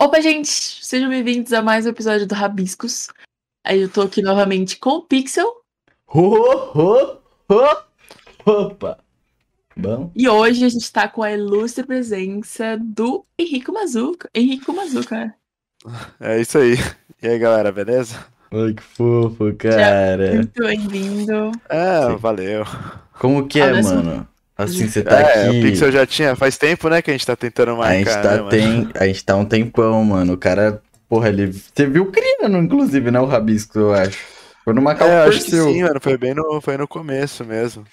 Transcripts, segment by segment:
Opa, gente! Sejam bem-vindos a mais um episódio do Rabiscos. Aí eu tô aqui novamente com o Pixel. Ho, ho, ho. Opa! Bom. E hoje a gente tá com a ilustre presença do Henrico Mazuca. Henrico Mazuca. É isso aí. E aí, galera, beleza? Ai, que fofo, cara. Muito bem-vindo. É, Sim. valeu. Como que é, mano? Assim, você tá é, aqui. o Pixel já tinha. Faz tempo, né, que a gente tá tentando A marcar. gente tá, né, tem, a gente tá um tempão, mano. O cara, porra, ele. Você viu criando, inclusive, né? O rabisco, eu acho. Foi no Macau É, eu acho que sim, mano. Foi bem no, foi no começo mesmo.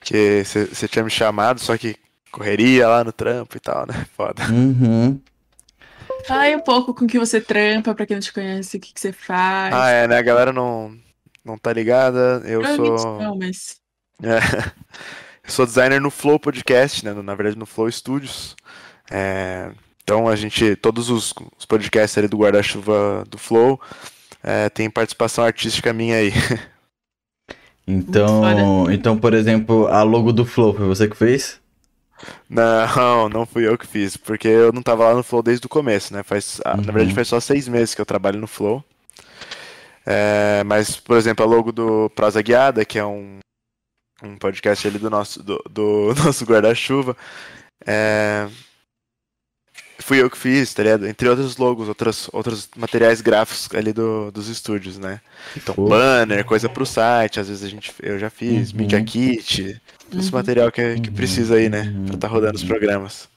Que você tinha me chamado, só que correria lá no trampo e tal, né? Foda. Uhum. Fala um pouco com o que você trampa, pra quem não te conhece, o que, que você faz. Ah, é, né? A galera não, não tá ligada. Eu Provavelmente sou. não, mas. É, eu sou designer no Flow Podcast, né? Na verdade, no Flow Studios. É, então a gente, todos os, os podcasts ali do guarda-chuva do Flow é, tem participação artística minha aí. Então, então, por exemplo, a logo do Flow, foi você que fez? Não, não fui eu que fiz, porque eu não tava lá no Flow desde o começo, né? Faz, ah, Na verdade, Uhum. faz só seis meses que eu trabalho no Flow. É, mas, por exemplo, a logo do Prosa Guiada, que é um, um podcast ali do nosso, do, do nosso guarda-chuva, é, fui eu que fiz, tá ligado? Entre outros logos, outros, outros materiais gráficos ali do, dos estúdios, né? Então, Pô. banner, coisa pro site, às vezes a gente, eu já fiz, Uhum. Media Kit, esse Uhum, material que, que Uhum, precisa aí, né? Pra tá rodando os uhum. programas.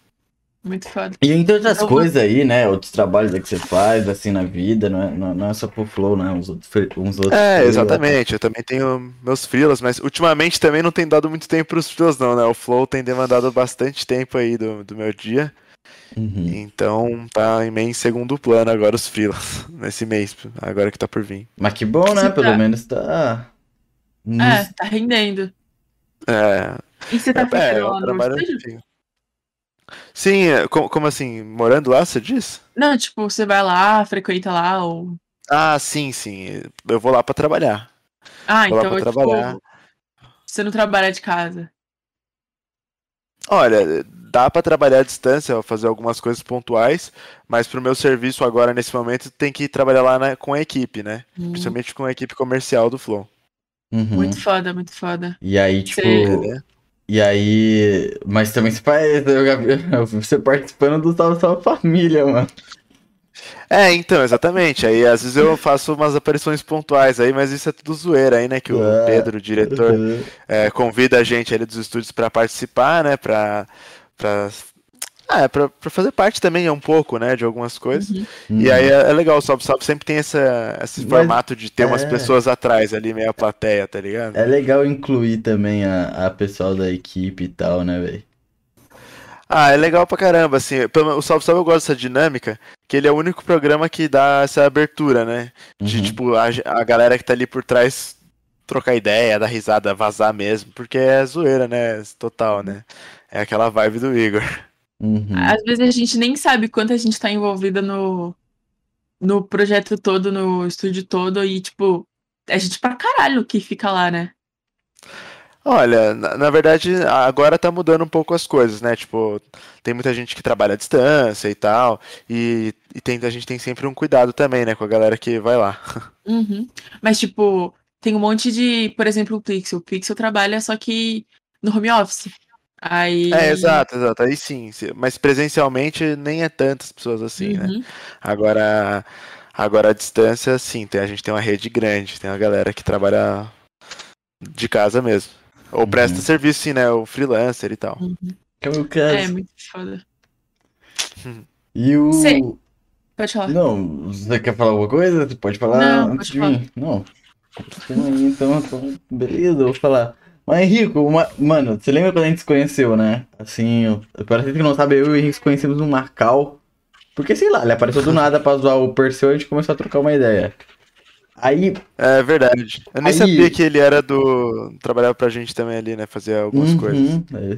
Muito foda. E entre outras Então, coisas aí, né? Outros trabalhos aí que você faz, assim, na vida, não é, não, não é só pro Flow, né? Uns outros, uns outros É, exatamente. Eu também tenho meus freelas, mas ultimamente também não tem dado muito tempo pros freelas, não, né? O Flow tem demandado bastante tempo aí do, do meu dia. Uhum. Então tá em meio em segundo plano agora os freelas. Nesse mês, agora que tá por vir. Mas que bom, né? Você Pelo tá- menos tá. É, tá rendendo. É, E você tá é, fazendo eu lá no trabalho. Sim, é, como, como assim? Morando lá, você diz? Não, tipo, você vai lá, frequenta lá, ou. Ah, sim, sim. Eu vou lá pra trabalhar. Ah, Vou lá então, pra tipo, trabalhar. você não trabalha de casa. Olha, dá pra trabalhar à distância, fazer algumas coisas pontuais, mas pro meu serviço agora, nesse momento, tem que trabalhar lá na- com a equipe, né? Hum, Principalmente com a equipe comercial do Flow. Uhum. Muito foda, muito foda. E aí, tipo. Você- E aí. Mas também você faz. vi Você participando do Salve Salve Família, mano. É, então, exatamente. Aí às vezes eu faço umas aparições pontuais aí, mas isso é tudo zoeira aí, né? Que o Ah. Pedro, o diretor, é, convida a gente ali dos estúdios pra participar, né? Pra. pra... Ah, é pra, pra fazer parte também um pouco, né, de algumas coisas. Uhum. E aí é, é legal, o Salve Salve sempre tem essa, esse Mas- formato de ter umas é. pessoas atrás ali, meio a plateia, tá ligado? É legal incluir também a, a pessoal da equipe e tal, né, velho? Ah, é legal pra caramba, assim. O Salve Salve eu gosto dessa dinâmica, que ele é o único programa que dá essa abertura, né? De, Uhum. tipo, a, a galera que tá ali por trás trocar ideia, dar risada, vazar mesmo, porque é zoeira, né? Total, né? É aquela vibe do Igor. Uhum. Às vezes a gente nem sabe quanto a gente tá envolvida no, no projeto todo, no estúdio todo, e, tipo, é gente pra caralho que fica lá, né? Olha, na, na verdade, agora tá mudando um pouco as coisas, né? Tipo, tem muita gente que trabalha à distância e tal, e, e tem, a gente tem sempre um cuidado também, né, com a galera que vai lá. Uhum. Mas, tipo, tem um monte de, por exemplo, o Pixel. O Pixel trabalha só que no home office. Aí. É, exato, exato. Aí sim, mas presencialmente nem é tantas pessoas assim, né? Uhum. Agora, agora à distância, sim, tem, a gente tem uma rede grande, tem uma galera que trabalha de casa mesmo. Ou presta Uhum. serviço, sim, né? O freelancer e tal. Uhum. É o meu caso. É, muito foda. E o. Sei. Pode falar. Não, você quer falar alguma coisa? Você pode falar Não, antes pode de falar. mim. Não. Então, aí, então, então, beleza, eu vou falar. Mas Henrico, uma- mano, você lembra quando a gente se conheceu, né? Assim, eu, você que não sabe, eu e o Henrique se conhecemos no Macau. Porque, sei lá, ele apareceu do nada pra zoar o Perseu e a gente começou a trocar uma ideia. Aí, É verdade. Eu nem Aí- sabia que ele era do. Trabalhava pra gente também ali, né? Fazia algumas Uhum, coisas. é.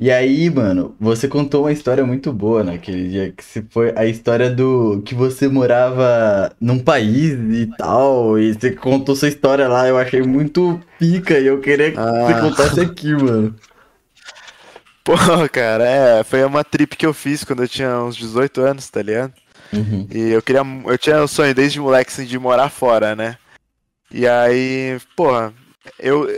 E aí, mano, você contou uma história muito boa naquele dia, que se foi a história do que você morava num país e tal, e você contou sua história lá, eu achei muito pica e eu queria que você Ah. contasse aqui, mano. Pô, cara, é. Foi uma trip que eu fiz quando eu tinha uns 18 anos, tá ligado? Uhum. E eu queria. Eu tinha o sonho desde moleque assim, de morar fora, né? E aí, porra, eu.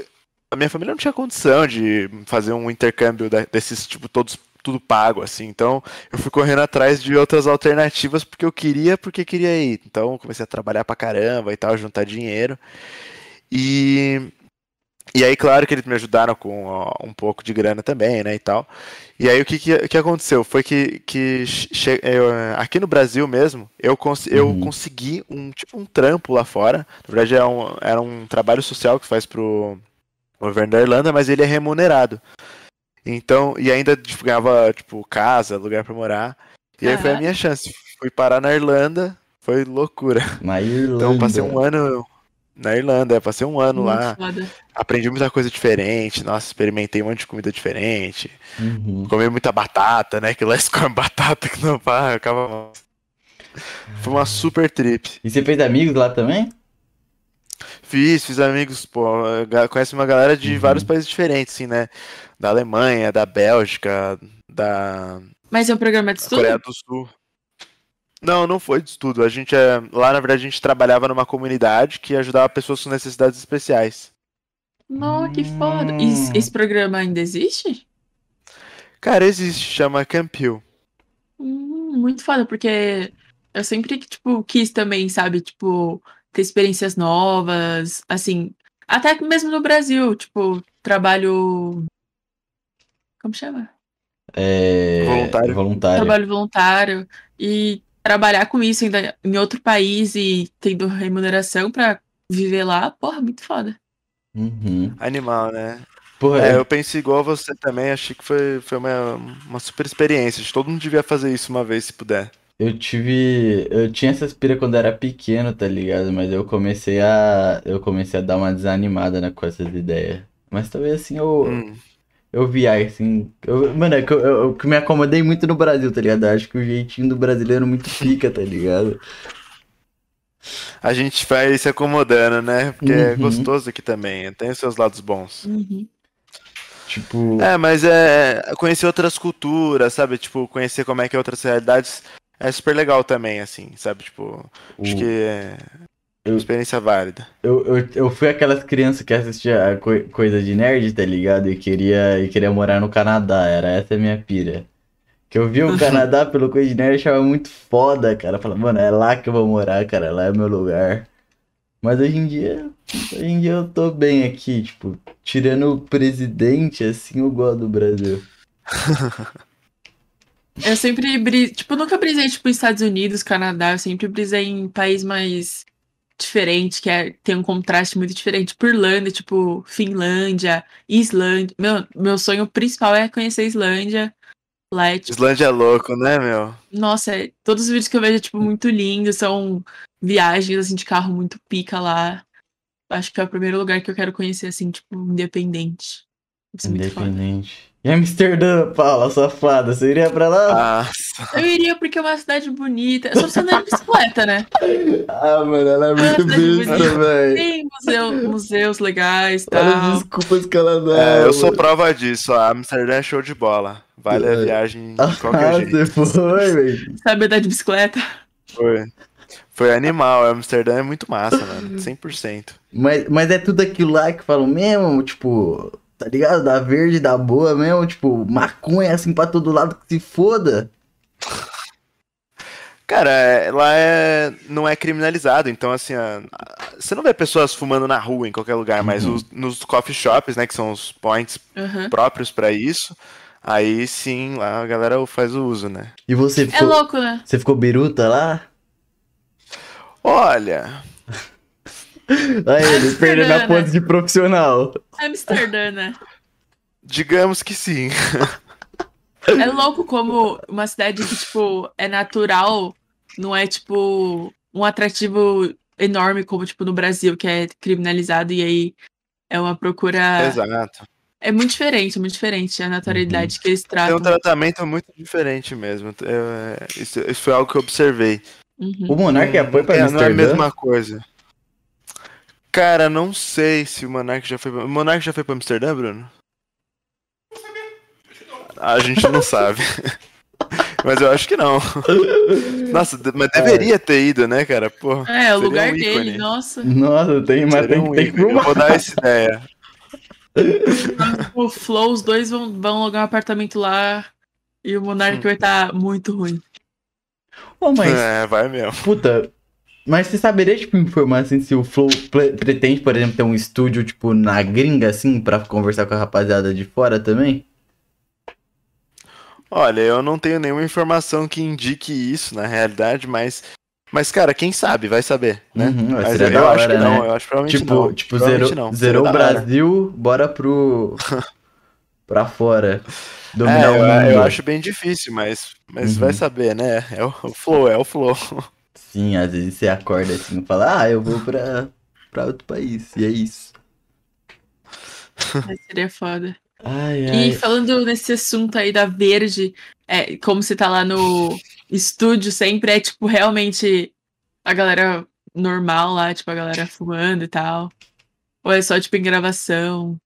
A minha família não tinha condição de fazer um intercâmbio desses, tipo, todos tudo pago, assim. Então, eu fui correndo atrás de outras alternativas porque eu queria, porque queria ir. Então, comecei a trabalhar pra caramba e tal, juntar dinheiro. E. E aí, claro que eles me ajudaram com ó, um pouco de grana também, né, e tal. E aí, o que, que, que aconteceu? Foi que, que eu, aqui no Brasil mesmo, eu, cons eu Uhum. consegui um, tipo, um trampo lá fora. Na verdade, era um, era um trabalho social que faz pro governo da Irlanda, mas ele é remunerado. Então, e ainda tipo, ganhava, tipo, casa, lugar pra morar. E aí foi a minha chance. Fui parar na Irlanda, foi loucura. Na Irlanda. Então, passei um ano na Irlanda, é, passei um ano Muito lá. foda. Aprendi muita coisa diferente, nossa, experimentei um monte de comida diferente. Uhum. Comi muita batata, né? Que lá eles comem batata que não pá, acaba. Foi uma super trip. E você fez amigos lá também? Fiz, fiz amigos, pô, conhece uma galera de Uhum. vários países diferentes, assim, né? Da Alemanha, da Bélgica, da Mas é um programa de estudo? Coreia do Sul. Não, não foi de estudo. A gente é... Lá, na verdade, a gente trabalhava numa comunidade que ajudava pessoas com necessidades especiais. Não, que foda. E esse- esse programa ainda existe? Cara, existe, chama Campil. Hum, muito foda, porque eu sempre, tipo, quis também, sabe? Tipo, ter experiências novas, assim. Até que mesmo no Brasil, tipo, trabalho. Como chama? É... Voluntário. Voluntário. Trabalho voluntário. E trabalhar com isso ainda em outro país e tendo remuneração pra viver lá, porra, muito foda. Uhum. Animal, né? Porra, É, é, eu penso igual você também, achei que foi, foi uma, uma super experiência. Todo mundo devia fazer isso uma vez, se puder. Eu tive. Eu tinha essa aspira quando era pequeno, tá ligado? Mas eu comecei a. Eu comecei a dar uma desanimada né, com essas ideias. Mas talvez assim eu. Hum. Eu viajo, assim. Eu, mano, é que eu, eu, eu que me acomodei muito no Brasil, tá ligado? Eu acho que o jeitinho do brasileiro é muito pica, tá ligado? A gente vai se acomodando, né? Porque é Uhum. gostoso aqui também, tem os seus lados bons. Uhum. Tipo. É, mas é conhecer outras culturas, sabe? Tipo, conhecer como é que é outras realidades é super legal também, assim, sabe? Tipo, acho o- que é uma experiência válida. Eu, eu, eu fui aquelas crianças que assistia a coi- coisa de nerd, tá ligado? E queria, e queria morar no Canadá, era essa a minha pira. Que eu vi o Canadá pelo coisa de nerd achava muito foda, cara. Falava, mano, é lá que eu vou morar, cara, lá é meu lugar. Mas hoje em dia, hoje em dia eu tô bem aqui, tipo, tirando o presidente, assim, eu gosto do Brasil. Eu sempre brisei, tipo, nunca brisei, tipo, Estados Unidos, Canadá, eu sempre brisei em país mais diferente, que é, tem um contraste muito diferente. Tipo, Irlanda, tipo, Finlândia, Islândia. Meu, meu sonho principal é conhecer a Islândia. Lá é, tipo, Islândia é louco, né, meu? nossa, é- todos os vídeos que eu vejo é, tipo, muito lindos, são viagens, assim, de carro muito pica lá. Acho que é o primeiro lugar que eu quero conhecer, assim, tipo, independente. Isso é muito foda. Independente. E Amsterdã, Paula, safada, você iria pra lá? Nossa. Eu iria porque é uma cidade bonita. Eu só preciso andar de bicicleta, né? Ah, mano, ela é muito que besta, bonito. velho. Tem museu, museus legais e tal. as desculpas que ela dá. É, eu sou prova disso, ó. Amsterdã é show de bola. Vale a É. viagem de Ah, qualquer jeito. você foi, velho. Sabe andar de bicicleta? Foi. Foi animal. Amsterdã é muito massa, mano. 100%. Mas, mas é tudo aquilo lá que falam mesmo, tipo, tá ligado? Da verde, da boa mesmo, tipo, maconha assim pra todo lado que se foda. Cara, é- lá é, não é criminalizado, então assim, a- a- você não vê pessoas fumando na rua em qualquer lugar, mas Uhum. os- nos coffee shops, né, que são os points Aham. próprios pra isso, aí sim, lá a galera faz o uso, né? E você É ficou, louco, né? você ficou biruta lá? Olha, Aí, ele perdendo né? a pose de profissional. Amsterdã, né? digamos que sim. É louco como uma cidade que, tipo, é natural, não é, tipo, um atrativo enorme como, tipo, no Brasil, que é criminalizado e aí é uma procura... Exato. É muito diferente, muito diferente a naturalidade que eles Tem um tratam. tratamento muito diferente mesmo. É, isso, isso foi algo que eu observei. Uhum. O Monark Não- foi pra é, não é a Amsterdã? mesma coisa. Cara, não sei se o Monark já foi. pra- O Monark já foi pra Amsterdã, Bruno? A gente não sabe. Mas eu acho que não. Nossa, mas deveria ter ido, né, cara? Pô, É, o lugar um ícone. dele, nossa. Nossa, tem, mas Seria tem, um tem que ícone. Eu vou dar essa ideia. O Flow, os dois vão, vão alugar um apartamento lá e o Monark vai estar muito ruim. Ô, mas, É, vai mesmo. puta, mas você saberia, tipo, informar, assim, se o Flow pretende, por exemplo, ter um estúdio, tipo, na gringa, assim, pra conversar com a rapaziada de fora também? Olha, eu não tenho nenhuma informação que indique isso na realidade, mas. Mas, cara, quem sabe, vai saber, né? Uhum, Mas eu, da acho hora, que não, né? eu acho que provavelmente Tipo, não. tipo Provavelmente zerou, não. zerou o hora. Brasil, bora pro. pra fora. É, Dominar eu, o mundo. eu acho bem difícil, mas, mas Uhum. vai saber, né? É o, o flow, é o flow. Sim, às vezes você acorda assim e fala, ah, eu vou pra, pra outro país. E é isso. Mas seria foda. Ai, E ai. falando nesse assunto aí da verde, é, como você tá lá no estúdio sempre, é tipo realmente a galera normal lá, tipo a galera fumando e tal. Ou é só tipo em gravação?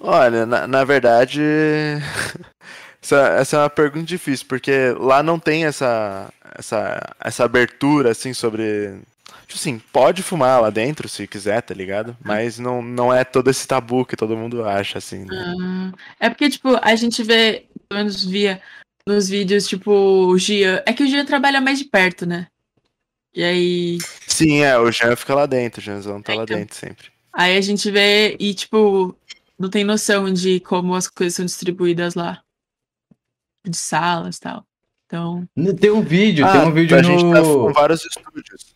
Olha, na, na verdade, essa, essa é uma pergunta difícil, porque lá não tem essa, essa, essa abertura, assim, sobre. Tipo assim, pode fumar lá dentro se quiser, tá ligado? Mas não, não é todo esse tabu que todo mundo acha, assim. né? Ah, é porque, tipo, a gente vê, pelo menos via nos vídeos, tipo, o Gian. É que o Gian trabalha mais de perto, né? E aí. Sim, é, o Jean fica lá dentro, o Jeanzão tá lá Então. dentro sempre. Aí a gente vê e, tipo, não tem noção de como as coisas são distribuídas lá. De salas e tal. Então. Tem um vídeo, tem Ah, um vídeo a gente tá com no. vários estúdios.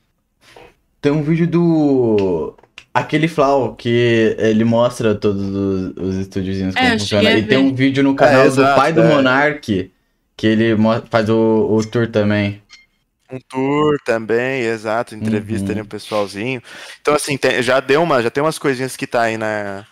Tem um vídeo do. Aquele Flau, que ele mostra todos os, os estúdiozinhos como É, funciona. a E tem um vídeo no canal do exato, pai do é. Monark, que ele faz o, o tour também. Um tour também, exato, entrevista Uhum. ali um pessoalzinho. Então, assim, tem- já deu uma, já tem umas coisinhas que tá aí na,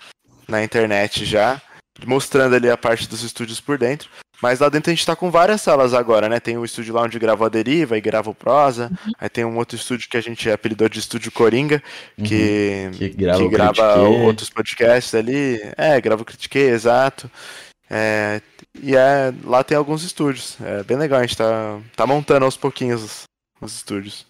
na internet já, mostrando ali a parte dos estúdios por dentro. Mas lá dentro a gente tá com várias salas agora, né? Tem o estúdio lá onde grava a Deriva e grava o Prosa. Uhum. Aí tem um outro estúdio que a gente apelidou de Estúdio Coringa, que, Que grava que o grava outros podcasts ali. É, grava o Critiquei, exato. É, e é, lá tem alguns estúdios. É bem legal, a gente tá, tá montando aos pouquinhos os, os estúdios.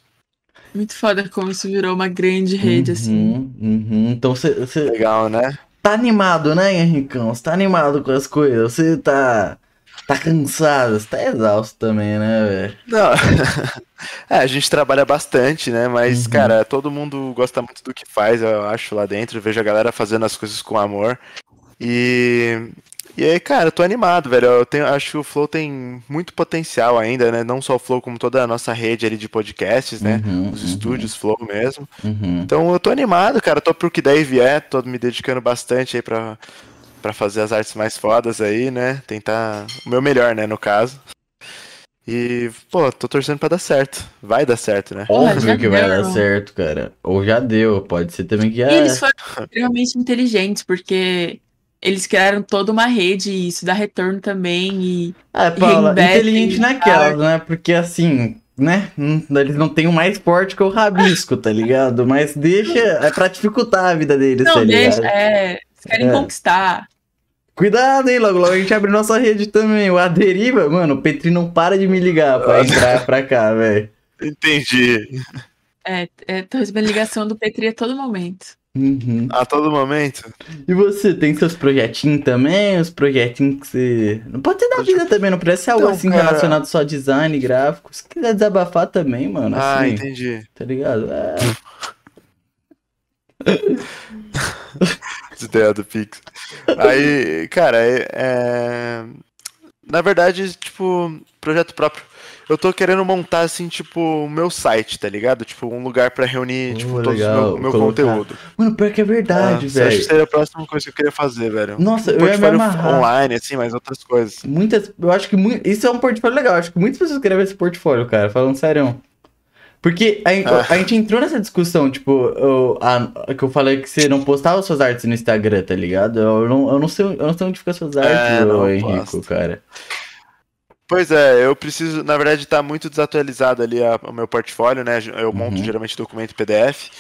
Muito foda como isso virou uma grande rede, assim. Uhum, uhum. Então você você Legal, né? tá animado, né, Henricão? Você tá animado com as coisas? Você tá. Tá cansado? Você tá exausto também, né, velho? Não. é, a gente trabalha bastante, né? Mas, Uhum. cara, todo mundo gosta muito do que faz, eu acho, lá dentro. Eu vejo a galera fazendo as coisas com amor. E. E aí, cara, eu tô animado, velho. Eu tenho, acho que o Flow tem muito potencial ainda, né? Não só o Flow, como toda a nossa rede ali de podcasts, né? Uhum, Os uhum, estúdios Flow mesmo. Uhum. Então eu tô animado, cara. Tô pro que daí vier, tô me dedicando bastante aí pra, pra fazer as artes mais fodas aí, né? Tentar o meu melhor, né, no caso. E, pô, tô torcendo pra dar certo. Vai dar certo, né? Óbvio que vai dar certo, cara. Ou já deu, pode ser também que já. E eles foram extremamente inteligentes, porque eles criaram toda uma rede e isso dá retorno também. E Ah, Paula, Reinvestem inteligente em naquelas, né? Porque assim, né? hum, Eles não têm o mais forte que o rabisco, tá ligado? Mas deixa. É pra dificultar a vida deles, tá não, ligado? deixa, é. Eles querem É. conquistar. Cuidado, hein? Logo, logo a gente abre nossa rede também. O Aderiva, mano, o Petri não para de me ligar pra entrar pra cá, velho. Entendi. É, é, tô recebendo ligação do Petri a todo momento. Uhum. A todo momento. E você, tem seus projetinhos também? Os projetinhos que você. Não pode ser da vida também, não precisa ser algo Então, assim cara- relacionado só a design, gráfico. Se quiser desabafar também, mano, Ah, assim, entendi. tá ligado? É. As ideias do Pix. Aí, cara, é, é- Na verdade, tipo, projeto próprio. Eu tô querendo montar, assim, tipo, o meu site, tá ligado? Tipo, um lugar pra reunir, Oh, tipo, todo o meu, meu conteúdo. Mano, pior que é Ah, verdade, isso eu acho que velho. seria a próxima coisa que eu queria fazer, velho. Nossa, um eu ia me portfólio amarrar. online, assim, mas outras coisas. Muitas. Eu acho que isso é um portfólio legal. Acho que muitas pessoas querem ver esse portfólio, cara. Falando sério. Porque a, Ah. a gente entrou nessa discussão, tipo, eu, a, que eu falei que você não postava suas artes no Instagram, tá ligado? Eu não, eu não, sei, eu não sei onde ficam suas artes, É, ô, Henrico, posto. cara. Pois é, eu preciso, na verdade, estar muito desatualizado ali a- o meu portfólio, né? Eu monto Uhum. geralmente documento PDF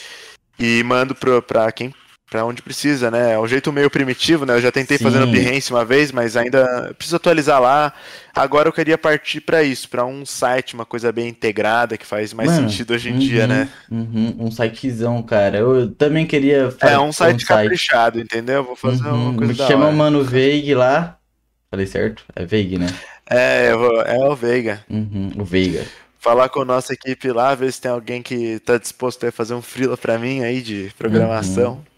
e mando pro, pra quem para onde precisa, né? É um jeito meio primitivo, né? Eu já tentei Sim. fazer no Behance uma vez, mas ainda preciso atualizar lá. Agora eu queria partir para isso, para um site, uma coisa bem integrada que faz mais Mano, sentido hoje em dia, uhum, né? uhum, um sitezão, cara. Eu também queria É fazer um site caprichado, entendeu? Vou fazer Uhum, uma coisa Me da chama hora. o Mano Veig lá. Falei certo? É Veig, né? É, vou- é o Veiga. Uhum, o Veiga. Falar com a nossa equipe lá, ver se tem alguém que tá disposto a fazer um freela pra mim aí de programação. Uhum.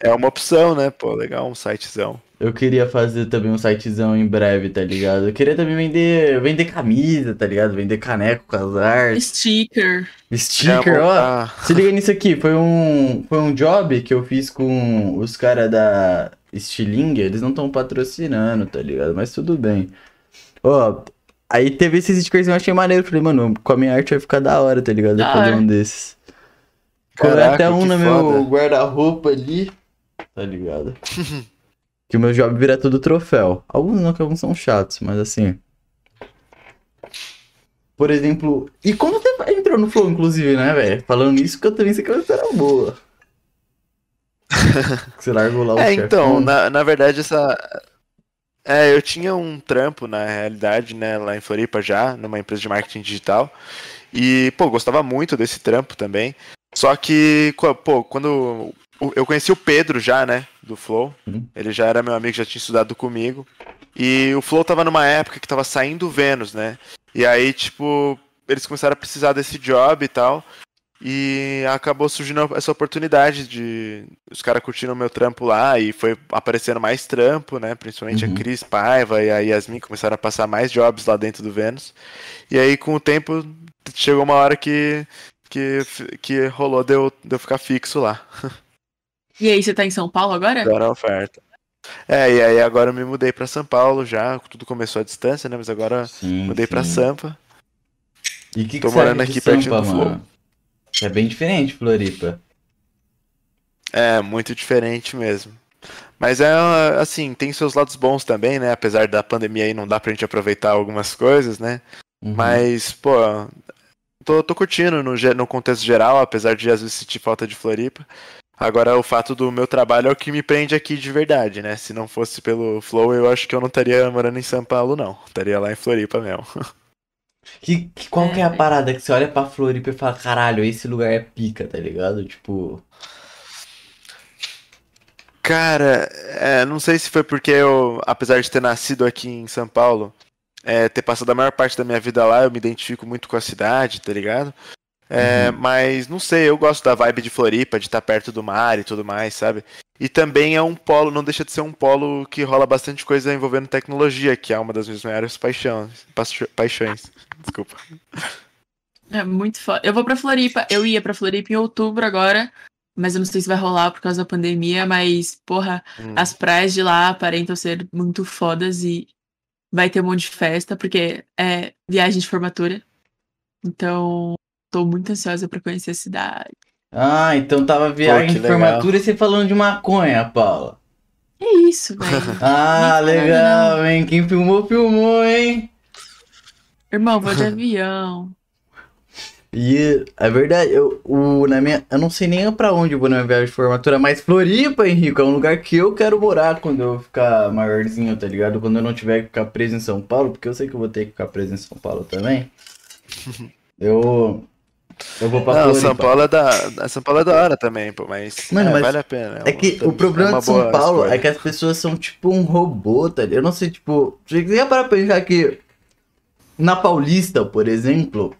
É uma opção, né? Pô, legal, um sitezão. Eu queria fazer também um sitezão em breve, tá ligado? Eu queria também vender, vender camisa, tá ligado? Vender caneco com as artes. Sticker. Sticker, ó. montar- Se liga nisso aqui, foi um, foi um job que eu fiz com os caras da Stiling, eles não estão patrocinando, tá ligado? Mas tudo bem. Ó, aí teve esses stickers que eu achei maneiro, falei, mano, com a minha arte vai ficar da hora, tá ligado? Eu Da fazer um desses. Colei Caraca, até um no meu guarda-roupa ali, tá ligado? que o meu job vira tudo troféu. Alguns não, que alguns são chatos, mas assim... Por exemplo, e como você entrou no Flow, inclusive, né, velho? Falando nisso, que eu também sei que uma história boa. Você largou lá o É, chefão. então, na, na verdade, essa. É, eu tinha um trampo, na realidade, né, lá em Floripa já, numa empresa de marketing digital. E, pô, gostava muito desse trampo também. Só que, pô, quando. Eu conheci o Pedro já, né, do Flow. Uhum. Ele já era meu amigo, já tinha estudado comigo. E o Flow tava numa época que tava saindo o Vênus, né? E aí, tipo, eles começaram a precisar desse job e tal. E acabou surgindo essa oportunidade de. Os caras curtiram o meu trampo lá e foi aparecendo mais trampo, né? Principalmente Uhum. a Cris Paiva e a Yasmin começaram a passar mais jobs lá dentro do Vênus. E aí, com o tempo, chegou uma hora que. Que, que rolou de eu, de eu ficar fixo lá. E aí, você tá em São Paulo agora? Agora a oferta. É, e aí agora eu me mudei pra São Paulo já. Tudo começou à distância, né? Mas agora Sim, mudei pra sim. Sampa. E o que, que Tô você morando aqui pertinho Sampa, do Flow. mano? É bem diferente, Floripa. É, muito diferente mesmo. Mas é assim, tem seus lados bons também, né? Apesar da pandemia aí não dá pra gente aproveitar algumas coisas, né? Uhum. Mas, pô, tô, tô curtindo no, no contexto geral, apesar de às vezes sentir falta de Floripa. Agora, o fato do meu trabalho é o que me prende aqui de verdade, né? Se não fosse pelo Flow, eu acho que eu não estaria morando em São Paulo, não. Estaria lá em Floripa mesmo. Que, que- qual que é a parada que você olha pra Floripa e fala, caralho, esse lugar é pica, tá ligado? Tipo. Cara, é, não sei se foi porque eu, apesar de ter nascido aqui em São Paulo, é, ter passado a maior parte da minha vida lá, eu me identifico muito com a cidade, tá ligado? É, Mas não sei, eu gosto da vibe de Floripa, de estar perto do mar e tudo mais, sabe? E também é um polo, não deixa de ser um polo que rola bastante coisa envolvendo tecnologia, que é uma das minhas maiores paixões. paixões. Desculpa. É muito foda. Eu vou pra Floripa. Eu ia pra Floripa em outubro agora. Mas eu não sei se vai rolar por causa da pandemia. Mas, porra, Hum. as praias de lá aparentam ser muito fodas e vai ter um monte de festa, porque é viagem de formatura. Então, tô muito ansiosa pra conhecer a cidade. Ah, então tava viagem que de legal. formatura e você falando de maconha, Paula. É isso, velho. Ah, legal, hein? Quem filmou, filmou, hein? Irmão, vou de avião. E é verdade, eu, o, na minha, eu não sei nem pra onde eu vou na minha viagem de formatura, mas Floripa, Henrico, é um lugar que eu quero morar quando eu ficar maiorzinho, tá ligado? Quando eu não tiver que ficar preso em São Paulo, porque eu sei que eu vou ter que ficar preso em São Paulo também. Eu. Eu vou pra Não, Floripa. São Paulo é da, São Paulo é da hora também, pô, mas, Mano, é, mas vale a pena. É que o problema de São Paulo é que as pessoas são tipo um robô, tá ligado? Eu não sei, tipo. Você ia parar pra pensar que na Paulista, por exemplo,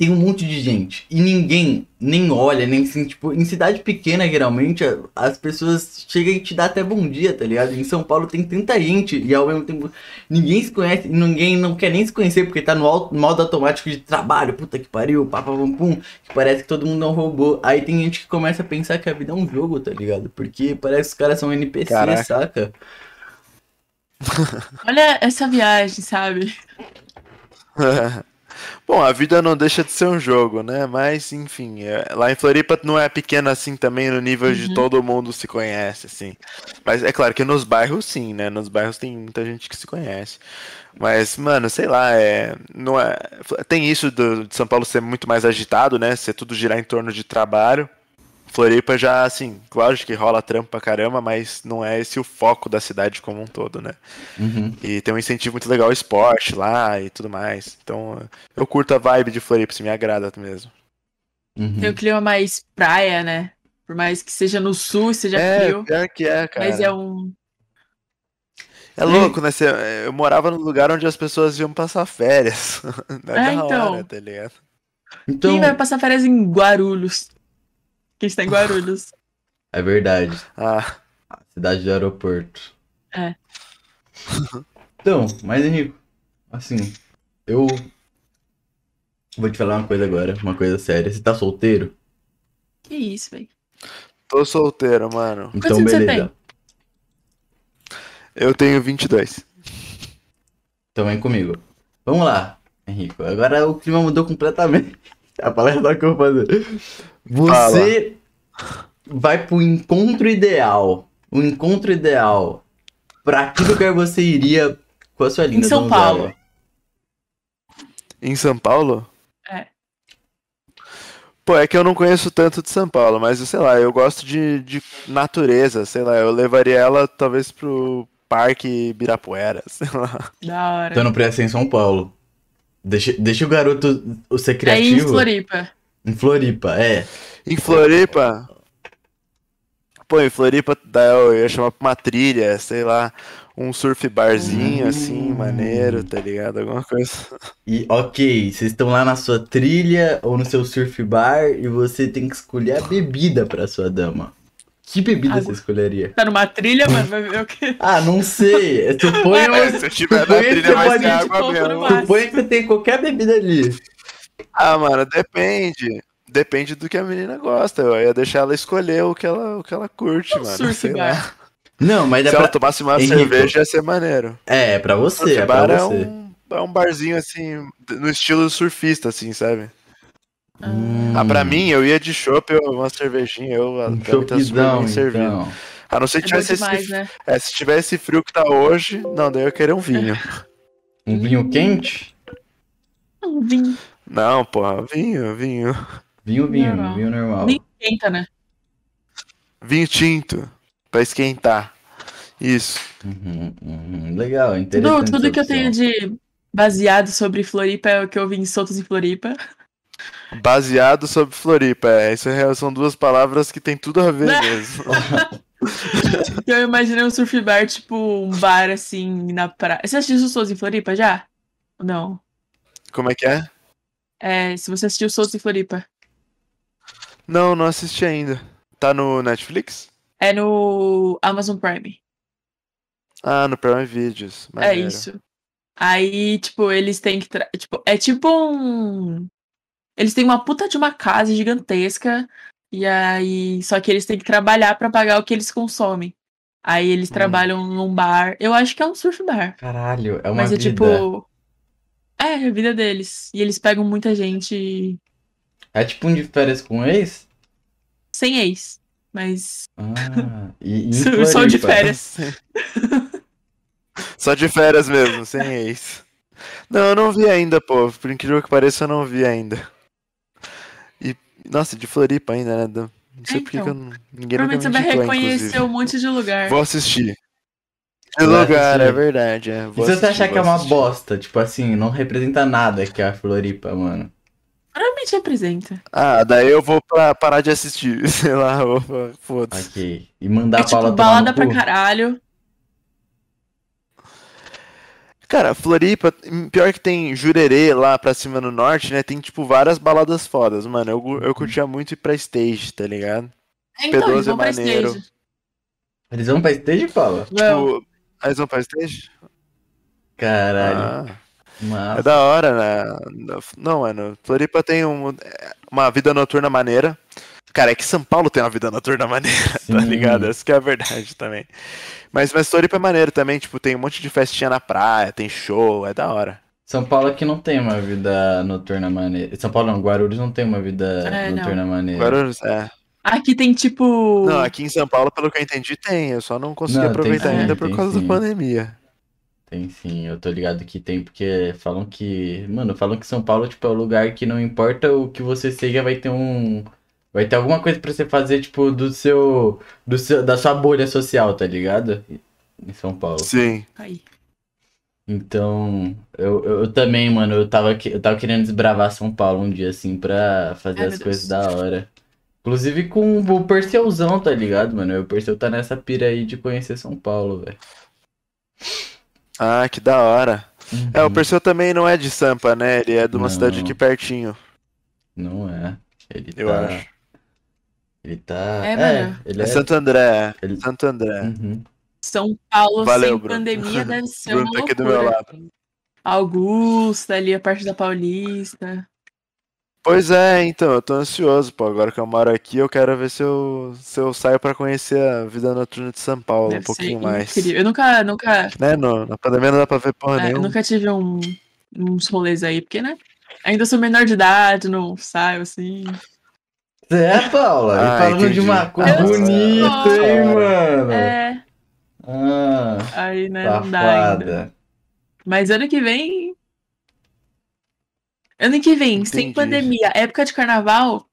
tem um monte de gente e ninguém nem olha, nem assim, tipo, em cidade pequena, geralmente, as pessoas chegam e te dão até bom dia, tá ligado? Em São Paulo tem tanta gente e ao mesmo tempo ninguém se conhece, e ninguém não quer nem se conhecer porque tá no au- modo automático de trabalho, puta que pariu, papa pum pum, que parece que todo mundo é um robô. Aí tem gente que começa a pensar que a vida é um jogo, tá ligado? Porque parece que os caras são NPC, Caraca. saca? Olha essa viagem, sabe? Bom, a vida não deixa de ser um jogo, né? Mas, enfim, é- lá em Floripa não é pequena assim também no nível de Uhum. todo mundo se conhece, assim. Mas é claro que nos bairros sim, né? Nos bairros tem muita gente que se conhece. Mas, mano, sei lá, é, não é, tem isso do, de São Paulo ser muito mais agitado, né? Ser tudo girar em torno de trabalho. Floripa já, assim, claro que rola trampo pra caramba, mas não é esse o foco da cidade como um todo, né? Uhum. E tem um incentivo muito legal ao esporte lá e tudo mais. Então, eu curto a vibe de Floripa, se me agrada mesmo. Uhum. Tem o clima mais praia, né? Por mais que seja no sul, seja é, frio. pior que é, cara. Mas é um. É louco, né? Eu morava num lugar onde as pessoas iam passar férias. É, É, da então. hora, tá ligado? Então, Quem vai passar férias em Guarulhos? Quem está em Guarulhos? é verdade. Ah, Cidade do aeroporto. É. Então, mas Henrico, assim, eu vou te falar uma coisa agora, uma coisa séria. Você tá solteiro? Que isso, velho. tô solteiro, mano. Então, você beleza. Eu tenho 22. Então vem comigo. Vamos lá, Henrico. Agora o clima mudou completamente. A palestra que eu vou fazer. Você vai pro encontro ideal. O encontro ideal. Pra que lugar você iria com a sua linda São donzela? Paulo. Em São Paulo? É. Pô, é que eu não conheço tanto de São Paulo, mas sei lá, eu gosto de, de natureza, sei lá, eu levaria ela talvez pro Parque Ibirapuera, sei lá. Da hora. Então não precisa ser em São Paulo. Deixa, deixa o garoto o ser é em criativo. Floripa. Em Floripa, é. Em Floripa. Pô, em Floripa eu ia chamar pra uma trilha, sei lá, um surf barzinho assim, maneiro, tá ligado? Alguma coisa. E ok, vocês estão lá na sua trilha ou no seu surf bar e você tem que escolher a bebida pra sua dama. Que bebida Água. você escolheria? Tá numa trilha, mano, vai ver o quê? Ah, não sei. Suponha, É, se eu tiver na trilha vai ser de água mesmo. mar. Suponha que você tem qualquer bebida ali. Ah, mano, depende. Depende do que a menina gosta. Eu ia deixar ela escolher o que ela, o que ela curte, Um mano. surf sei bar. lá. Não, mas é Se ela pra... tomasse uma Henrico. cerveja, ia ser maneiro. É, é pra você, Surf é pra bar é você. um, é um barzinho assim, no estilo surfista, assim, sabe? Hum, Ah, pra mim, eu ia de chopp, uma cervejinha, eu um pra mim tá então. A não ser que É tivesse demais, esse, né? é, se tivesse frio que tá hoje, não, daí eu ia querer um vinho. Um vinho quente? Um vinho. Não, porra, vinho, vinho. Vinho, vinho, Normal. vinho normal. Nem esquenta, né? Vinho tinto, pra esquentar. Isso. Uhum, uhum. Legal, interessante. Tudo, tudo que eu tenho de baseado sobre Floripa é o que eu vi em Soltos em Floripa. Baseado sobre Floripa, é, isso é- são duas palavras que tem tudo a ver mesmo. Eu imaginei um surf bar, tipo, um bar assim na praia. Você assistiu os Soltos em Floripa já? Não. Como é que é? É, se você assistiu Soltos em Floripa. Não, não assisti ainda. Tá no Netflix? É no Amazon Prime. Ah, no Prime Videos. É maneiro. isso. Aí, tipo, eles têm que. tra- Tipo, é tipo um. Eles têm uma puta de uma casa gigantesca. E aí. Só que eles têm que trabalhar pra pagar o que eles consomem. Aí eles Hum. trabalham num bar. Eu acho que é um surf bar. Caralho, é uma mas é vida. tipo. É, é a vida deles. E eles pegam muita gente É tipo um de férias com ex? sem ex. Mas. Ah, e, e Só de férias. Só de férias mesmo, sem ex. Não, eu não vi ainda, pô. Por incrível que pareça, eu não vi ainda. E, nossa, de Floripa ainda, né? Não sei É, por que então. que eu não... ninguém nunca Provavelmente me você vai reconhecer inclusive. um monte de lugar. Vou assistir. De Vai lugar, assistir. é verdade. É. E se você achar que é uma assistir. bosta, tipo assim, não representa nada que é a Floripa, mano. Provavelmente representa. Ah, daí eu vou pra, parar de assistir. Sei lá, foda-se. Ok. E mandar É a Paula tipo, balada pra caralho. Cara, Floripa, pior que tem Jurerê lá pra cima no norte, né? Tem, tipo, várias baladas fodas, mano. Eu, eu curtia muito ir pra stage, tá ligado? É, Então, P12 eles vão é pra maneiro. stage. Eles vão pra stage, Paula? Vão. Tipo, eles vão pra stage? Caralho. Ah, é da hora, né? Não, mano, Floripa tem um- uma vida noturna maneira. Cara, é que São Paulo tem uma vida noturna maneira, tá Sim. ligado? Essa que é a verdade também. Mas, mas Floripa é maneiro também, tipo, tem um monte de festinha na praia, tem show, é da hora. São Paulo aqui não tem uma vida noturna maneira. São Paulo não, Guarulhos não tem uma vida É, não. noturna maneira. Guarulhos, é. Aqui tem tipo. Não, aqui em São Paulo, pelo que eu entendi, tem. Eu só não consegui Não, aproveitar sim, ainda por causa sim. da pandemia. Tem sim, eu tô ligado que tem, porque falam que. Mano, falam que São Paulo, tipo, é o lugar que não importa o que você seja, vai ter um Vai ter alguma coisa pra você fazer, tipo, do seu, do seu. da sua bolha social, tá ligado? Em São Paulo. Sim. Aí. Então, eu, eu, também, mano, eu tava, que- eu tava querendo desbravar São Paulo um dia, assim, pra fazer Ai, as coisas Deus. da hora. Inclusive com o Perseuzão, tá ligado, mano? O Perseu tá nessa pira aí de conhecer São Paulo, velho. Ah, que da hora. É, o Uhum. Perseu também não é de Sampa, né? Ele é de uma Não. cidade aqui pertinho, Não é. Ele eu tá. acho. Ele tá. É, É, mano. ele É é. Santo André. Ele- Santo André. Uhum. São Paulo Valeu, sem Bruno. pandemia deve ser Bruno uma tá aqui do loucura. meu lado. Augusta, ali a parte da Paulista. Pois é, então, eu tô ansioso, pô. Agora que eu moro aqui, eu quero ver se eu, se eu saio pra conhecer a vida noturna de São Paulo um Deve pouquinho ser mais. incrível. Eu nunca, nunca, Né, no, na pandemia não dá pra ver porra é, eu nenhuma. nunca tive um, uns rolês aí, porque, né? Ainda sou menor de idade, não saio assim. É, Paula? E Ah, falando de entendi. uma coisa Eu bonita, sou. hein, mano? É, Ah, aí, né, não dá ainda. safada. Mas ano que vem. Ano que vem, sem Entendi. pandemia, época de carnaval.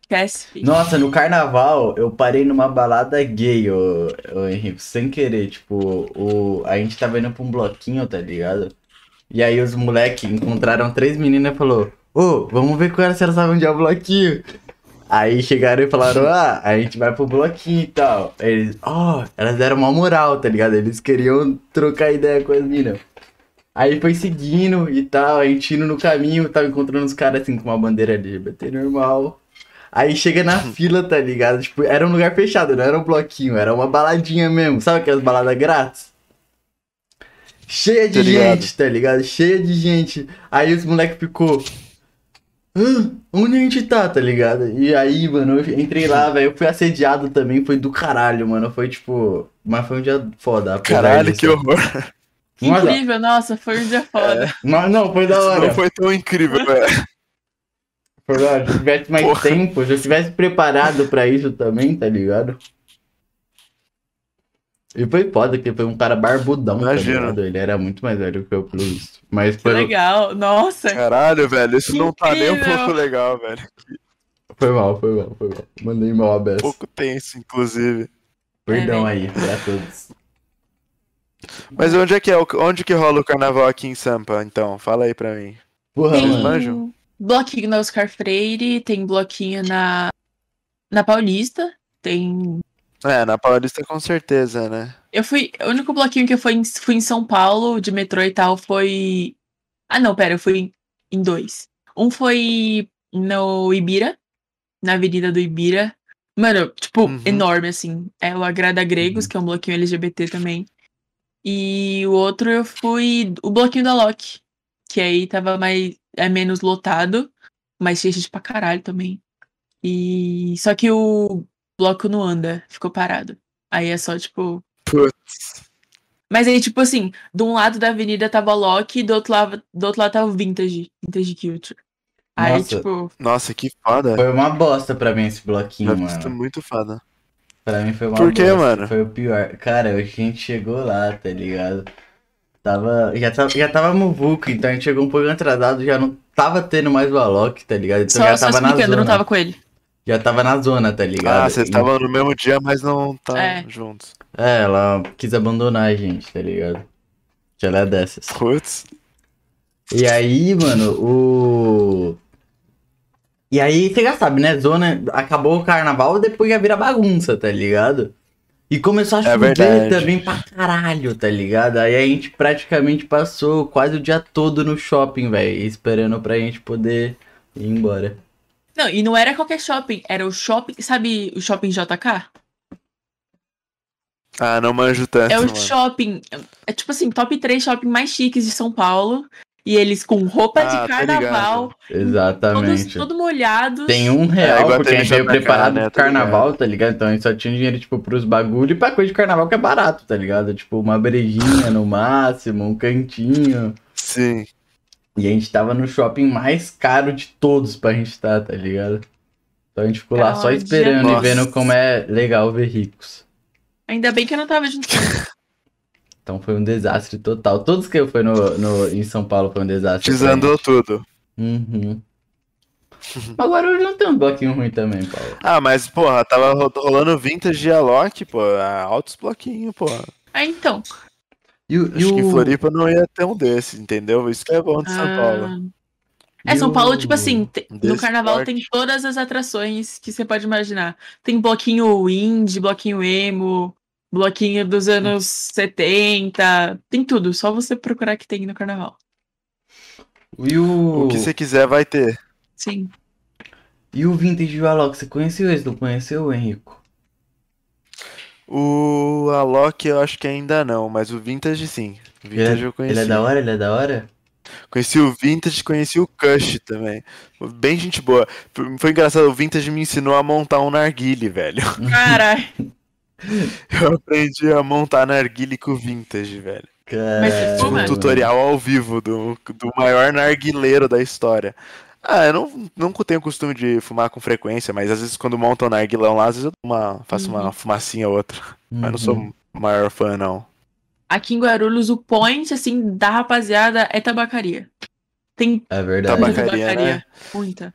Esquece, filho. Nossa, no carnaval eu parei numa balada gay, ô, ô Henrique, sem querer. Tipo, o, a gente tava indo pra um bloquinho, tá ligado? E aí os moleques encontraram três meninas e falou: Ô, vamos ver com elas se elas sabem onde é o bloquinho. Aí chegaram e falaram: Ah, a gente vai pro bloquinho e tal. Aí eles, ó, elas deram uma moral, tá ligado? Eles queriam trocar ideia com as minas. Aí foi seguindo e tal, a gente indo no caminho, tava encontrando uns caras assim com uma bandeira LGBT normal. Aí chega na fila, tá ligado? Tipo, era um lugar fechado, não era um bloquinho, era uma baladinha mesmo. Sabe aquelas baladas grátis? Cheia de ligado. gente, tá ligado? Cheia de gente. Aí os moleques ficou. "Hã? onde a gente tá, tá ligado? E aí, mano, eu entrei lá, velho. Eu fui assediado também, foi do caralho, mano. Foi tipo. Mas foi um dia foda. Caralho, disso. que horror. Que Mas, incrível, nossa, foi um dia foda. Mas não, foi da hora. Não foi tão incrível, velho. Foi da hora. Se tivesse mais Porra. tempo, se eu tivesse preparado pra isso também, tá ligado? E foi foda, que foi um cara barbudão, tá ligado? Ele era muito mais velho que eu, pelo visto. Mas Que foi, legal, nossa. Caralho, velho, isso não tá nem um Incrível. pouco legal, velho. foi mal, foi mal, foi mal. Mandei mal a Um pouco tenso, inclusive. Perdão É, aí pra todos. Mas onde é que é? Onde que rola o carnaval aqui em Sampa, então? Fala aí pra mim. Porra, Tem mano. manjam? bloquinho na Oscar Freire, tem bloquinho na, na Paulista, tem. É, na Paulista com certeza, né? Eu fui. O único bloquinho que eu fui em, fui em São Paulo, de metrô e tal, foi. Ah, não, pera, eu fui em, em dois. Um foi no Ibira, na Avenida do Ibira. Mano, tipo, Uhum. enorme, assim. É o Agrada Gregos, Uhum. que é um bloquinho LGBT também. E o outro eu fui o bloquinho da Loki, que aí tava mais. É menos lotado, mas tinha gente pra caralho também. E. Só que o bloco não anda, ficou parado. Aí é só, tipo. Putz. Mas aí, tipo assim, de um lado da avenida tava o Loki e do outro lado, do outro lado tava o Vintage, Vintage Culture. Aí, Nossa. tipo, Nossa, que foda. Foi uma bosta pra mim esse bloquinho, ser mano. muito foda. Pra mim foi uma Por quê, bosta. mano? Foi o pior. Cara, a gente chegou lá, tá ligado? Tava. Já tava, já tava muvuco, então a gente chegou um pouco atrasado, já não tava tendo mais o Alok, tá ligado? Então só, já só tava na zona. não tava com ele. Já tava na zona, tá ligado? Ah, vocês E- estavam no mesmo dia, mas não tá É. juntos. É, ela quis abandonar a gente, tá ligado? Que ela é dessas. Putz. E aí, mano, o. E aí, você já sabe, né? Zona. Acabou o carnaval, depois já vira bagunça, tá ligado? E começou a É chover verdade. também pra caralho, tá ligado? Aí a gente praticamente passou quase o dia todo no shopping, velho, esperando pra gente poder ir embora. Não, e não era qualquer shopping, era o shopping, sabe o shopping JK? Ah, não manjo tanto, É o mano. shopping, é tipo assim, top 3 shopping mais chiques de São Paulo. E eles com roupa Ah, de tá carnaval, todos, Exatamente. todo molhado. Tem um É, real, igual porque a gente veio preparado né, pro tá carnaval, tá ligado? Então a gente só tinha dinheiro, tipo, pros bagulho e pra coisa de carnaval que é barato, tá ligado? Tipo, uma brejinha no máximo, um cantinho. Sim. E a gente tava no shopping mais caro de todos pra gente estar, tá ligado? Então a gente ficou lá só esperando e vendo como é legal ver ricos. Ainda bem que eu não tava junto com. Então foi um desastre total. Todos que eu fui no, no, em São Paulo foi um desastre. Desandou tudo. Uhum. Mas Guarulhos não tem um bloquinho ruim também, Paulo. Ah, mas, porra, tava ro- rolando vintage e Alok, pô, ah, altos bloquinhos, porra. Ah, então. E, o- e Acho que em o- Floripa não ia ter um desse, entendeu? Isso que é bom de São Ah, Paulo. É, São Paulo, o- tipo assim, no carnaval porte. tem todas as atrações que você pode imaginar. Tem bloquinho indie, bloquinho emo, bloquinho dos anos 70, tem tudo, só você procurar que tem no carnaval. E o. O que você quiser vai ter. Sim. E o Vintage do Alok, você conheceu esse? Não conheceu, Henrico? O Alok eu acho que ainda não, mas o Vintage sim. O Ele Vintage é, eu conheci. ele é da hora? Ele é da hora? Conheci o Vintage, conheci o Kush também. Bem gente boa. Foi engraçado, o Vintage me ensinou a montar um narguile, velho. Caralho. Eu aprendi a montar narguile com o Vintage, velho. Mas fuma? Um tutorial ao vivo do, do maior narguileiro da história. Ah, eu não, não tenho costume de fumar com frequência, mas às vezes quando montam um narguilão lá, às vezes eu uma, faço uma Uhum. fumacinha ou outra. Mas não sou Uhum. o maior fã, não. Aqui em Guarulhos, o point, assim, da rapaziada é tabacaria. Tem É verdade. Tabacaria, tabacaria. né? Muita.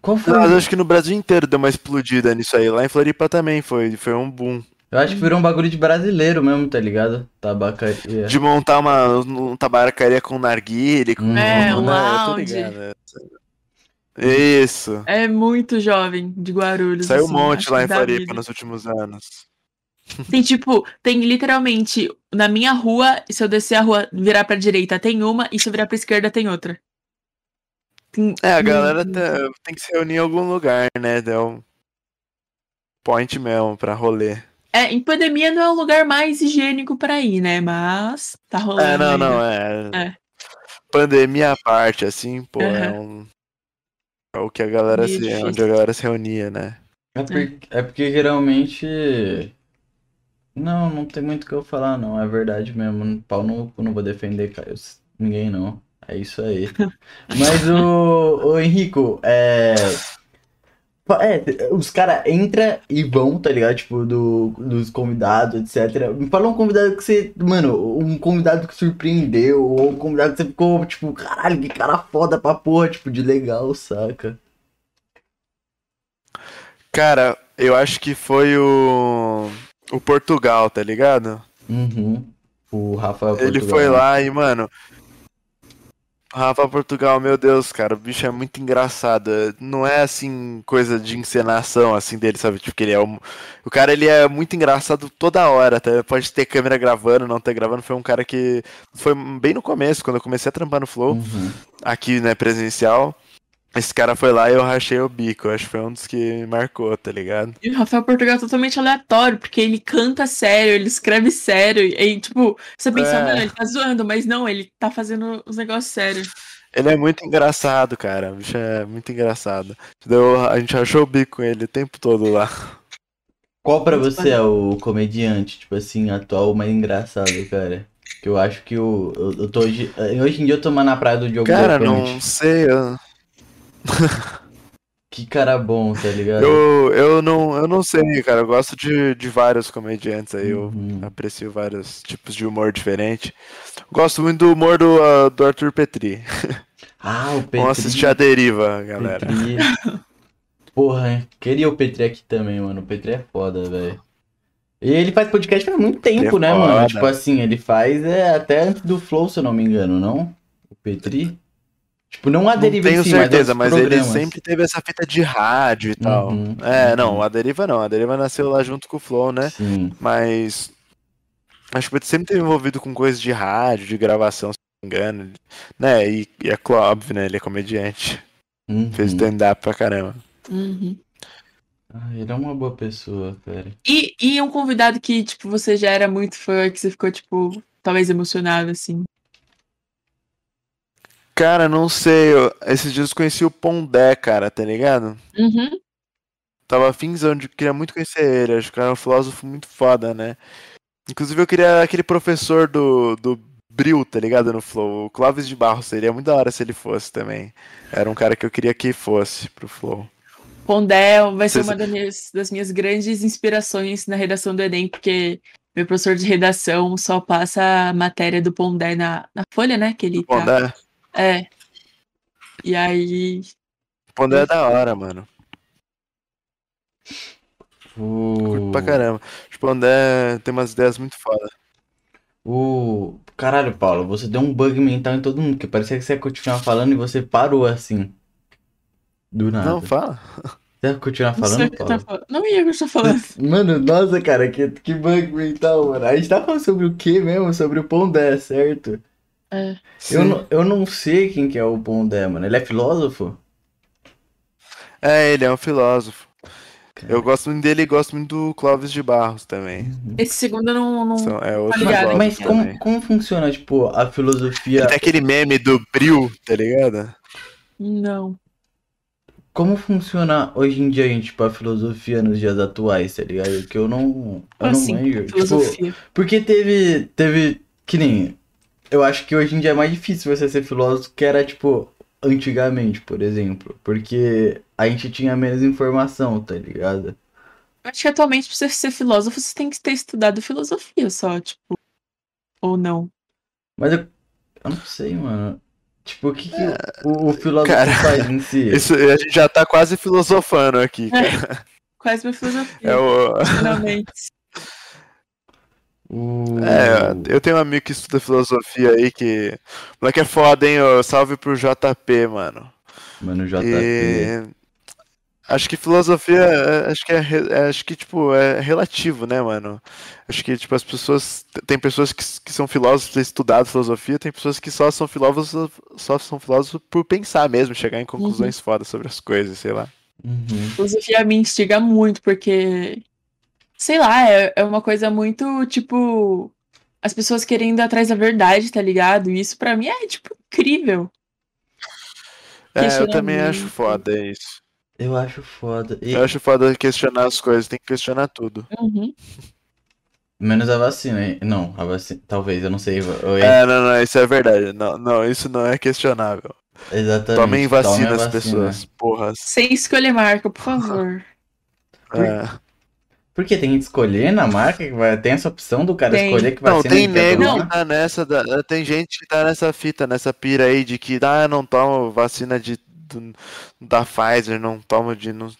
Qual foi? Não, mas eu acho que no Brasil inteiro deu uma explodida nisso aí. Lá em Floripa também foi, foi um boom. Eu acho que virou um bagulho de brasileiro mesmo, tá ligado? Tabacaria. De montar uma, uma tabacaria com narguile, com... É, um né, lounge. ligado, né? Isso. É muito jovem de Guarulhos. Saiu um assim, monte acho lá em Floripa vida. nos últimos anos. Tem tipo, tem literalmente na minha rua, se eu descer a rua, virar pra direita, tem uma, e se eu virar pra esquerda, tem outra. Tem É, a galera muito. tá- tem que se reunir em algum lugar, né? Deu um point mesmo pra rolê. É, em pandemia não é o lugar mais higiênico pra ir, né? Mas tá rolando. É, não, ainda. não, é. É. Pandemia à parte, assim, pô, é Aham. um. É o que a galera se. difícil. Onde a galera se reunia, né? É, por- é porque geralmente. Não, não tem muito o que eu falar, não. É verdade mesmo. Pau não, eu não vou defender cara, eu- ninguém, não. É isso aí. Mas o, o Henrico, é. É, os caras entram e vão, tá ligado? Tipo, do, dos convidados, etc. Me fala um convidado que você. Mano, um convidado que surpreendeu, ou um convidado que você ficou, tipo, caralho, que cara foda pra porra, tipo, de legal, saca? Cara, eu acho que foi o. O Portugal, tá ligado? Uhum. O Rafael Ele Portugal, foi né? lá e, mano. Rafa Portugal, meu Deus, cara, o bicho é muito engraçado. Não é assim, coisa de encenação assim dele, sabe? Tipo, que ele é um. O cara, ele é muito engraçado toda hora, tá? Pode ter câmera gravando, não ter gravando. Foi um cara que. Foi bem no começo, quando eu comecei a trampar no Flow, Uhum. aqui, né, presencial. Esse cara foi lá e eu rachei o bico. Acho que foi um dos que me marcou, tá ligado? E o Rafael Portugal é totalmente aleatório, porque ele canta sério, ele escreve sério. E tipo, você pensa, É. mano, ele tá zoando, mas não, ele tá fazendo os negócios sérios. Ele é muito engraçado, cara. O bicho é muito engraçado. Deu, a gente achou o bico com ele o tempo todo lá. Qual pra você é o comediante, tipo assim, atual mais engraçado, cara? Que eu acho que o. Eu, eu tô hoje. Hoje em dia eu tô mais na praia do Diogo Cara, Defante. não sei. Eu, Que cara bom, tá ligado? eu, eu não, eu não sei, cara. Eu gosto de, de vários comediantes aí. Eu Uhum. aprecio vários tipos de humor diferente. Gosto muito do humor do, ah, do Arthur Petri. Ah, o Petri. Vamos assistir a deriva, galera. Petri. Porra, queria o Petri aqui também, mano. O Petri é foda, velho. E ele faz podcast faz muito tempo, é né, foda. mano? Tipo assim, ele faz é, até antes do Flow, se eu não me engano, não? O Petri? Tipo, não a Não deriva em tenho si, certeza, mas, mas ele sempre teve essa fita de rádio e tal. Uhum, É, não, uhum. a deriva não. A deriva nasceu lá junto com o Flow, né? Sim. Mas acho que ele sempre teve envolvido com coisas de rádio, de gravação, se não me engano. Né? E, e é óbvio, né? Ele é comediante. Uhum. Fez stand-up pra caramba. Uhum. Ah, ele é uma boa pessoa, cara. E, e um convidado que, tipo, você já era muito fã, que você ficou, tipo, talvez emocionado, assim. Cara, não sei. eu- esses dias eu conheci o Pondé, cara, tá ligado? Uhum. Tava finzão de queria muito conhecer ele. Acho que era um filósofo muito foda, né? Inclusive eu queria aquele professor do, do Bril, tá ligado? No Flow. O Clóvis de Barros. Seria muito da hora se ele fosse também. Era um cara que eu queria que fosse pro Flow. Pondé vai ser uma das minhas, das minhas grandes inspirações na redação do Enem, porque meu professor de redação só passa a matéria do Pondé na, na folha, né? Que ele tá. É. E aí. Pondé é da hora, mano. Curto O... pra caramba. Tipo, Pondé tem umas ideias muito foda. O... Caralho, Paulo, você deu um bug mental em todo mundo, que parecia que você ia continuar falando e você parou assim. Do nada. Não, fala. Você ia continuar Não falando, o que tá Paulo? falando. Não ia o que eu tô falando. Mano, nossa, cara, que, que bug mental, mano. A gente tá falando sobre o que mesmo? Sobre o Pondé, certo? É. Eu não, eu não sei quem que é o Pondé, mano. Ele é filósofo? É, ele é um filósofo. Eu gosto muito dele e gosto muito do Clóvis de Barros também. Esse segundo eu não. não... São- é outro ligado. filósofo Mas como, também. como funciona, tipo, a filosofia? Tem aquele meme do Bril, tá ligado? Não. Como funciona hoje em dia, gente, tipo, a filosofia nos dias atuais, tá ligado? Que eu não. Eu Como não assim? manjo. Tipo, porque teve. Teve. Que nem. Eu acho que hoje em dia é mais difícil você ser filósofo que era, tipo, antigamente, por exemplo. Porque a gente tinha menos informação, tá ligado? Acho que atualmente, pra você ser filósofo, você tem que ter estudado filosofia só, tipo. Ou não. Mas eu. Eu não sei, mano. Tipo, o que, que o, o filósofo Cara, faz em si? Isso, a gente já tá quase filosofando aqui, cara. Quase uma filosofia, É o. finalmente. O... É, eu tenho um amigo que estuda filosofia aí que. O moleque é foda, hein? Salve pro JP, mano. Mano, JP. E. Acho que filosofia, é, acho que é, é- acho que tipo é relativo, né, mano? Acho que tipo as pessoas tem pessoas que, que são filósofos e estudado filosofia, tem pessoas que só são filósofos, só são filósofos por pensar mesmo, chegar em conclusões fodas sobre as coisas, sei lá. Uhum. Filosofia me instiga muito, porque. Sei lá, é, é uma coisa muito, tipo. As pessoas querendo ir atrás da verdade, tá ligado? E isso pra mim é, tipo, incrível. É, eu também acho foda isso. Eu acho foda. E- Eu acho foda questionar as coisas, tem que questionar tudo. Uhum. Menos a vacina, hein? Não, a vacina. Talvez, eu não sei. Eu... É, não, não, isso é verdade. Não, não, isso não é questionável. Exatamente. Tomem vacina as vacina. pessoas, porras. Sem escolher marca, por favor. É. Por que tem que escolher na marca? que vai- Tem essa opção do cara Tem. escolher que Não, vacina tem nego que tá nessa, da- tem gente que tá nessa fita, nessa pira aí de que, ah, não tomo vacina de, do- da Pfizer, não tomo de, não-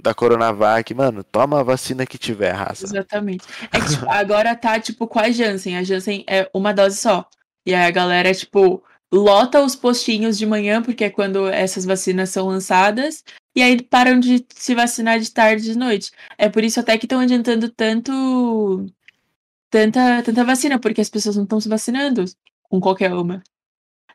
da Coronavac. Mano, toma a vacina que tiver, raça. Exatamente. É que, tipo, agora tá, tipo, com a Janssen. A Janssen é uma dose só. E aí a galera, tipo, lota os postinhos de manhã, porque é quando essas vacinas são lançadas. E aí param de se vacinar de tarde e de noite. É por isso até que estão adiantando tanto. Tanta, tanta vacina, porque as pessoas não estão se vacinando com qualquer uma.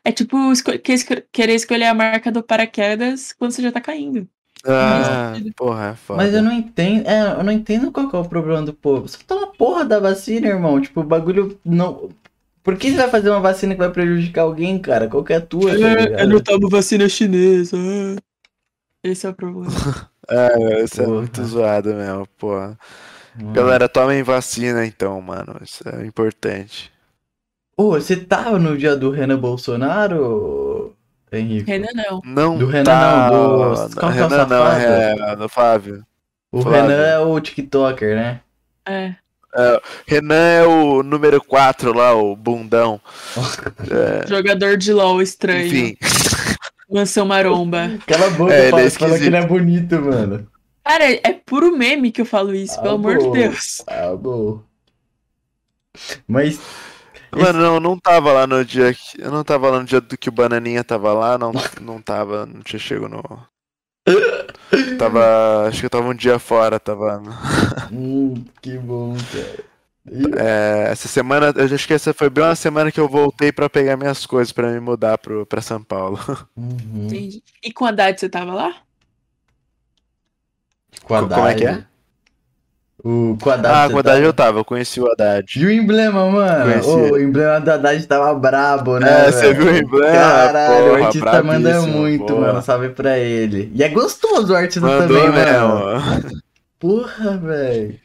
É tipo esco- que- esco- querer escolher a marca do paraquedas quando você já tá caindo. Ah, porra, é foda. Mas eu não entendo. É, eu não entendo qual que é o problema do povo. Você toma porra da vacina, irmão. Tipo, o bagulho não. Por que você vai fazer uma vacina que vai prejudicar alguém, cara? Qual que é a tua, tá ligado? eu não tomo vacina chinesa. Esse é o problema. É, isso é muito zoado mesmo, porra. Mano. Galera, tomem vacina então, mano. Isso é importante. Ô, você tava no dia do Renan Bolsonaro, Henrique? Renan não. Não Do Renan tá... não, do- qual que é o Renan não, é do Fábio. O Flávio. Renan é o TikToker, né? É. Renan é o número 4 lá, o bundão. Jogador de LOL estranho. Enfim, Mansão Maromba. Cala a boca, É, fala, é fala que ele é bonito, mano. Cara, é puro meme que eu falo isso, Ah, pelo amor de. Deus. Ah, bom. Mas mano, não, não tava lá no dia que. Eu não tava lá no dia do que o Bananinha tava lá, não, não tava, não tinha chego no. Tava. Acho que eu tava um dia fora, tava. Hum, que bom, cara. É, essa semana, eu acho que essa foi bem uma semana que eu voltei pra pegar minhas coisas pra me mudar pro, pra São Paulo. Uhum. Entendi. E com a Haddad você tava lá? Com a Como é que é? Haddad. O com a Haddad Ah, com o Haddad tava? eu tava, eu conheci o Haddad. E o emblema, mano? Ô, o emblema da Haddad tava brabo, né? É, você viu o emblema? Caralho, Porra, o artista manda muito, porra. mano. Salve pra ele. E é gostoso o artista Mandou também, mano. mesmo. Porra, velho.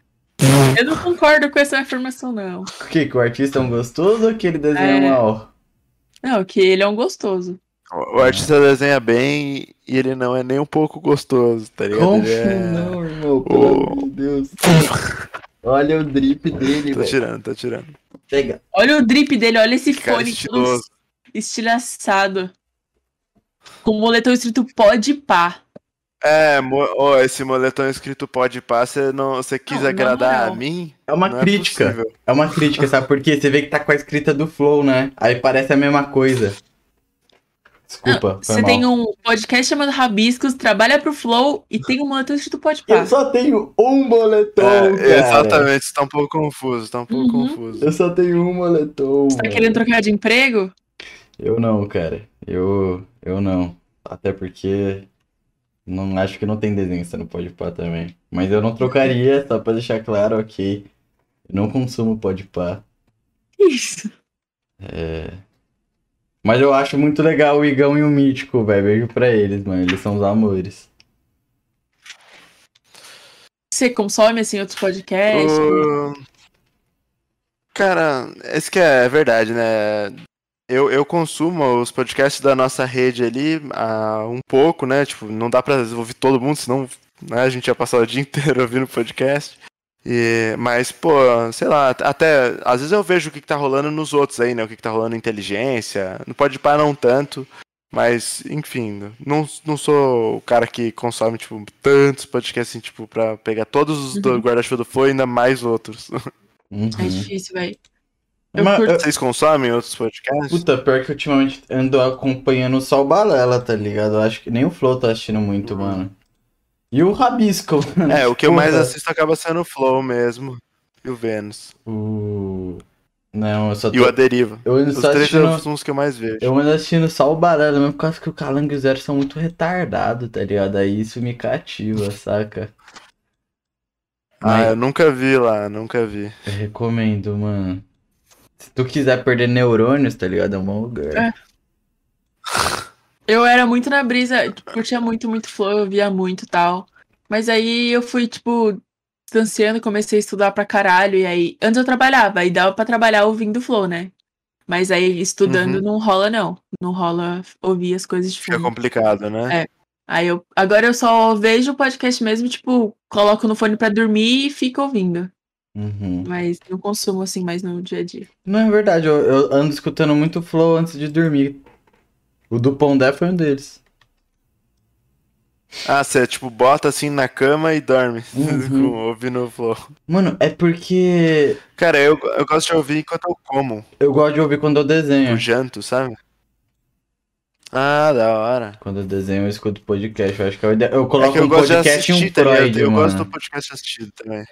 Eu não concordo com essa afirmação, não. O que? Que o artista é um gostoso ou que ele desenha É. mal? Não, que ele é um gostoso. O artista desenha bem e ele não é nem um pouco gostoso, tá ligado? Como é... não, irmão? Pelo de Deus. Olha o drip dele, Tô velho. tirando, tô tirando. Pega. Olha o drip dele, olha esse Cara fone todo estiloso. estilhaçado. com um moletom escrito pode pá. É, mo oh, esse moletom escrito pode você não, você quis Não, agradar não. a mim? É uma Não crítica. É. É uma crítica, sabe por quê? Você vê que tá com a escrita do Flow, né? Aí parece a mesma coisa. Desculpa, foi Você mal. tem um podcast chamado Rabiscos, trabalha pro Flow e tem um moletom escrito pode pá. Eu só tenho um moletom, É, cara. exatamente, você tá um pouco confuso, tá um pouco Uhum. confuso. Eu só tenho um moletom. Você tá querendo trocar de emprego? Eu não, cara. Eu, eu não. Até porque não acho que não tem desenho, você não pode pá também. Mas eu não trocaria, só pra deixar claro, ok. Eu não consumo pode pá. Isso. É. Mas eu acho muito legal o Igão e o Mítico, velho. Beijo pra eles, mano. Eles são os amores. Você consome, assim, outros podcasts? O- Cara, esse que é verdade, né? Eu, eu consumo os podcasts da nossa rede ali ah, um pouco, né? Tipo, não dá pra ouvir todo mundo, senão né, a gente ia passar o dia inteiro ouvindo podcast. E, mas, pô, sei lá, até às vezes eu vejo o que, que tá rolando nos outros aí, né? O que, que tá rolando em inteligência. Não pode parar não tanto. Mas, enfim, não, não sou o cara que consome, tipo, tantos podcasts, assim, tipo, pra pegar todos os do Uhum. guarda-chuva do Flow e ainda mais outros. Uhum. É difícil, velho. Eu Mas, curto- eu- Vocês consomem outros podcasts? Puta, pior que ultimamente ando acompanhando só o Balela, tá ligado? Eu acho que nem o Flow tá assistindo muito, mano. E o Rabisco, mano. É, o que eu mais assisto acaba sendo o Flow mesmo. E o Vênus. O... Não, eu só E o tô... A Deriva. Eu ando Os três assistindo... são os que eu mais vejo. Eu ando assistindo só o Balela, mesmo por causa que o Calango e o Zero são muito retardados, tá ligado? Aí isso me cativa, saca? Ah, Mas eu nunca vi lá, nunca vi. eu recomendo, mano. Se tu quiser perder neurônios, tá ligado? É um bom lugar. É. Eu era muito na brisa, tipo, curtia muito, muito flow, eu via muito e tal. Mas aí eu fui, tipo, distanciando, comecei a estudar pra caralho. E aí, antes eu trabalhava, aí dava pra trabalhar ouvindo flow, né? Mas aí estudando Uhum. não rola, não. Não rola ouvir as coisas de Fica complicado, né? É. Aí eu, agora eu só vejo o podcast mesmo, tipo, coloco no fone pra dormir e fico ouvindo. Uhum. Mas não consumo assim mais no dia a dia. Não é verdade, eu, eu ando escutando muito Flow antes de dormir. O do Pondé foi um deles. Ah, você tipo bota assim na cama e dorme, Uhum. com, ouvindo o Flow. Mano, é porque Cara, eu, eu gosto de ouvir enquanto eu como, eu gosto de ouvir quando eu desenho. o janto, sabe? Ah, da hora. Quando eu desenho, eu escuto podcast. Eu acho que é eu É coloco que eu um podcast e assistir, um tá? Freud, Eu mano. gosto do podcast assistido também.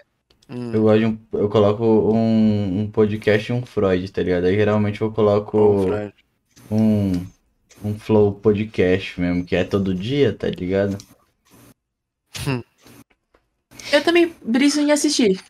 Hum. Eu gosto de um, eu coloco um, um podcast e um Freud, tá ligado? Aí geralmente eu coloco um, um Flow podcast mesmo, que é todo dia, tá ligado? Eu também briso em assistir.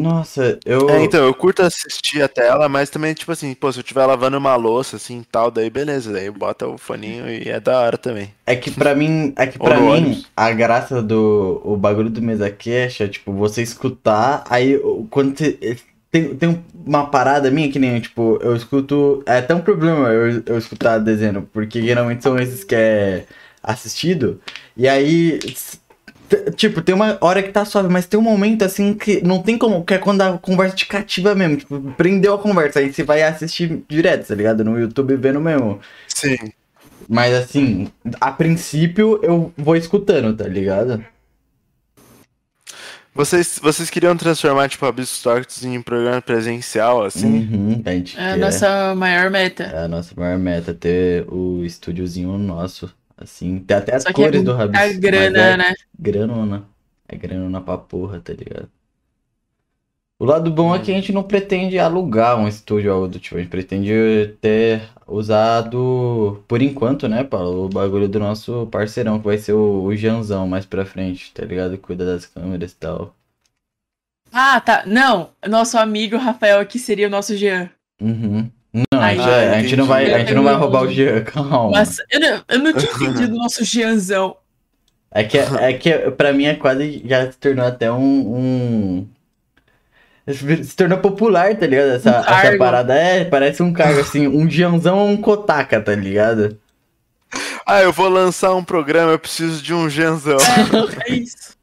Nossa, eu. É, então, eu curto assistir a tela, mas também, tipo assim, pô, se eu estiver lavando uma louça, assim, tal, daí beleza, daí bota o foninho e é da hora também. É que pra mim, é que no mim, a graça do o bagulho do mesa cash é tipo você escutar, aí quando você, tem, tem uma parada minha que nem, tipo, eu escuto, é até um problema eu, eu escutar desenho, porque geralmente são esses que é assistido, e aí tipo, tem uma hora que tá suave, mas tem um momento assim que não tem como, que é quando a conversa te cativa mesmo, tipo, prendeu a conversa, aí você vai assistir direto, tá ligado? No YouTube vendo mesmo. Sim. Mas assim, a princípio eu vou escutando, tá ligado? Vocês, vocês queriam transformar, tipo, a Talks em programa presencial, assim? Uhum, a gente É a nossa maior meta. É a nossa maior meta, ter o estúdiozinho nosso. Assim, tem até as é cores do muita Rabisco. mas grana, é né? Granona. É granona pra porra, tá ligado? O lado bom é que a gente não pretende alugar um estúdio ou algo do tipo. A gente pretende ter usado, por enquanto, né, Paulo? O bagulho do nosso parceirão, que vai ser o, o Janzão mais pra frente, tá ligado? Cuida das câmeras e tal. Ah, tá. Não, nosso amigo Rafael aqui seria o nosso Jean. Uhum. Não, Ai, a, gente, a gente não vai, a gente não vai roubar o Jean, calma. Mas eu não, eu não tinha entendido o nosso Jeanzão. É que, é que pra mim é quase, já se tornou até um, um- Se tornou popular, tá ligado? Essa, Um essa parada é, parece um cargo assim, um Gianzão ou um Kotaka, tá ligado? Ah, eu vou lançar um programa, eu preciso de um genzão. É isso.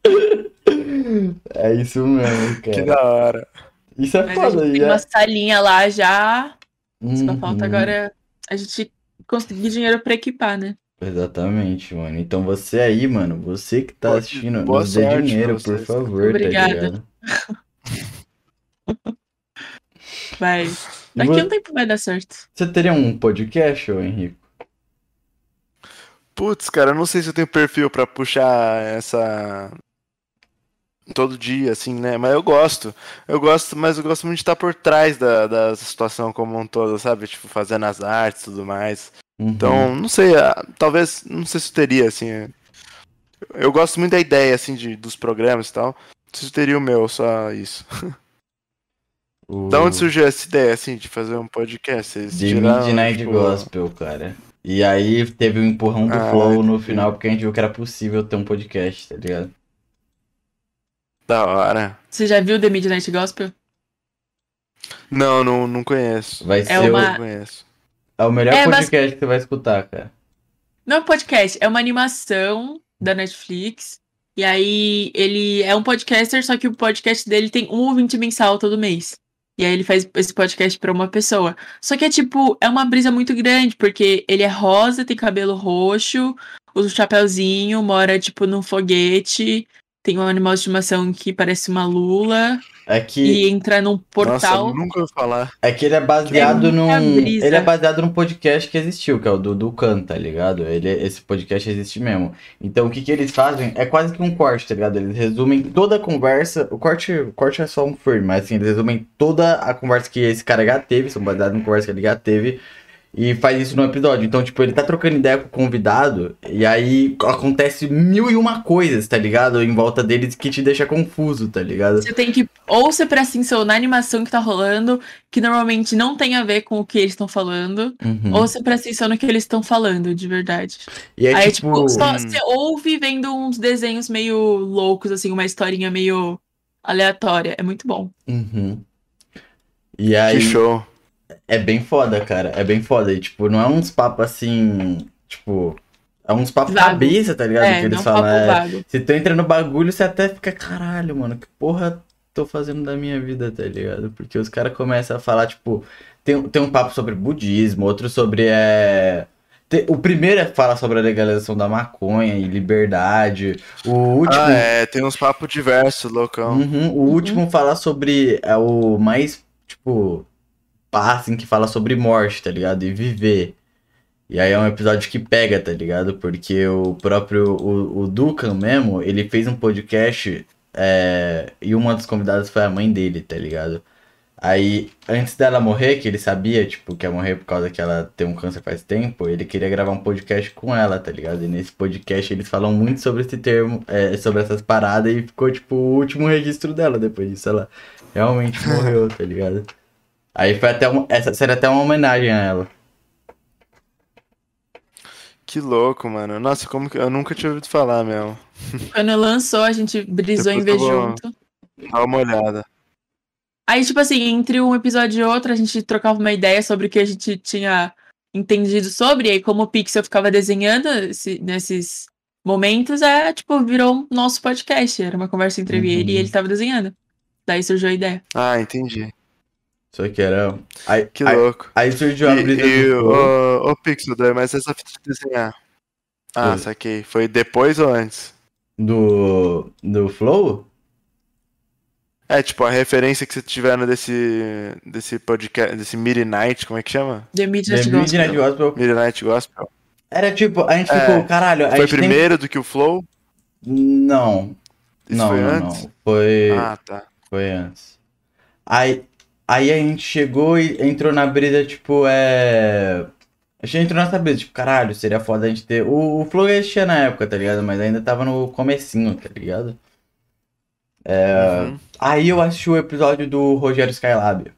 É isso mesmo, Que cara. da hora. Isso é Mas a foda, gente tem já. uma salinha lá já. Só Uhum. falta agora a gente conseguir dinheiro pra equipar, né? Exatamente, mano. Então você aí, mano, você que tá assistindo, boa nos dê sorte dinheiro, por favor, Obrigada. tá ligado? Vai. Daqui a um tempo vai dar certo. Você teria um podcast, ô Henrique? Putz, cara, eu não sei se eu tenho perfil pra puxar essa. Todo dia, assim, né? Mas eu gosto. Eu gosto, mas eu gosto muito de estar por trás da, da situação como um todo, sabe? Tipo, fazendo as artes e tudo mais. Uhum. Então, não sei, ah, talvez, não sei se eu teria, assim. é. Eu gosto muito da ideia, assim, de, dos programas e tal. Não sei se teria o meu, só isso. o... Da onde surgiu essa ideia, assim, de fazer um podcast? The tiraram, Midnight tipo, Gospel, cara. E aí teve o empurrão do Ah, Flow no final, porque a gente viu que era possível ter um podcast, tá ligado? Da hora. Você já viu The Midnight Gospel? Não, não, não conheço. Vai É ser uma- Não conheço. o, é o melhor É, mas- podcast que você vai escutar, cara. Não é um podcast, é uma animação da Netflix. E aí ele é um podcaster, só que o podcast dele tem um ouvinte mensal todo mês. E aí ele faz esse podcast pra uma pessoa. Só que é tipo, é uma brisa muito grande, porque ele é rosa, tem cabelo roxo, usa um chapéuzinho, mora tipo num foguete, tem um animal de estimação que parece uma lula É que, e entra num portal. Nossa, nunca ouvi falar. é que ele é baseado É num. brisa. Ele é baseado num podcast que existiu, que é o do Ducan, tá ligado? Ele, esse podcast existe mesmo. Então o que, que eles fazem é quase que um corte, tá ligado? Eles resumem toda a conversa. O corte, o corte é só um frame, mas assim, eles resumem toda a conversa que esse cara já teve, são baseados em conversa que ele já teve. E faz isso no episódio. Então, tipo, ele tá trocando ideia com o convidado. E aí acontece mil e uma coisas, tá ligado? Em volta deles que te deixa confuso, tá ligado? Você tem que ou você presta atenção na animação que tá rolando, que normalmente não tem a ver com o que eles estão falando, Uhum. ou você presta atenção no que eles estão falando, de verdade. E aí, Aí, tipo. tipo, só, hum. você ouve vendo uns desenhos meio loucos, assim, uma historinha meio aleatória. É muito bom. Uhum. E aí. Que show. É bem foda, cara. É bem foda. E, tipo, não é uns papos assim. Tipo. É uns papos Vago. cabeça, tá ligado? é, que eles não falam. papo é, vago. se tu entra no bagulho, você até fica, caralho, mano, que porra tô fazendo da minha vida, tá ligado? Porque os caras começam a falar, tipo, tem, tem um papo sobre budismo, outro sobre. É... O primeiro é fala sobre a legalização da maconha e liberdade. O último. Ah, é, tem uns papos diversos, loucão. Uhum, o último fala sobre. É o mais, tipo. Assim, que fala sobre morte, tá ligado? E viver. E aí é um episódio que pega, tá ligado? Porque o próprio. O, o Dukan mesmo, ele fez um podcast. é, e uma das convidadas foi a mãe dele, tá ligado? Aí, antes dela morrer, que ele sabia, tipo, que ia morrer por causa que ela tem um câncer faz tempo, ele queria gravar um podcast com ela, tá ligado? E nesse podcast eles falam muito sobre esse termo, é, sobre essas paradas, e ficou, tipo, o último registro dela depois disso. Ela realmente morreu, tá ligado? Aí foi até uma, essa seria até uma homenagem a ela. Que louco, mano. Nossa, como que eu nunca tinha ouvido falar mesmo. Quando lançou, a gente brisou em ver Depois eu vou- junto. Dá uma olhada. Aí, tipo assim, entre um episódio e outro, a gente trocava uma ideia sobre o que a gente tinha entendido sobre. E aí, como o Pixel ficava desenhando esse- nesses momentos, é, tipo, virou um nosso podcast. Era uma conversa entre e ele e Uhum. ele tava desenhando. Daí surgiu a ideia. Ah, entendi. Só que era. Aí, Que louco. aí surgiu a brisa e ô, ô, Pixel, Dai, mas essa fita de desenhar. Ah, Foi. saquei. Foi depois ou antes? do. do Flow? É, tipo, a referência que você tiveram desse, desse podcast, desse Midnight, como é que chama? The The Midnight Gospel. Midnight Gospel. Midnight Gospel. Era tipo, a gente É, ficou, caralho, a Foi gente tem- primeiro do que o Flow? Não. Isso não, foi não, antes? não. Foi, Ah, tá. foi antes. Aí, aí a gente chegou e entrou na brisa, tipo, é. A gente entrou nessa brisa, tipo, caralho, seria foda a gente ter. O, o Flow existia na época, tá ligado? Mas ainda tava no comecinho, tá ligado? Uhum. Aí eu assisti o episódio do Rogério Skylab.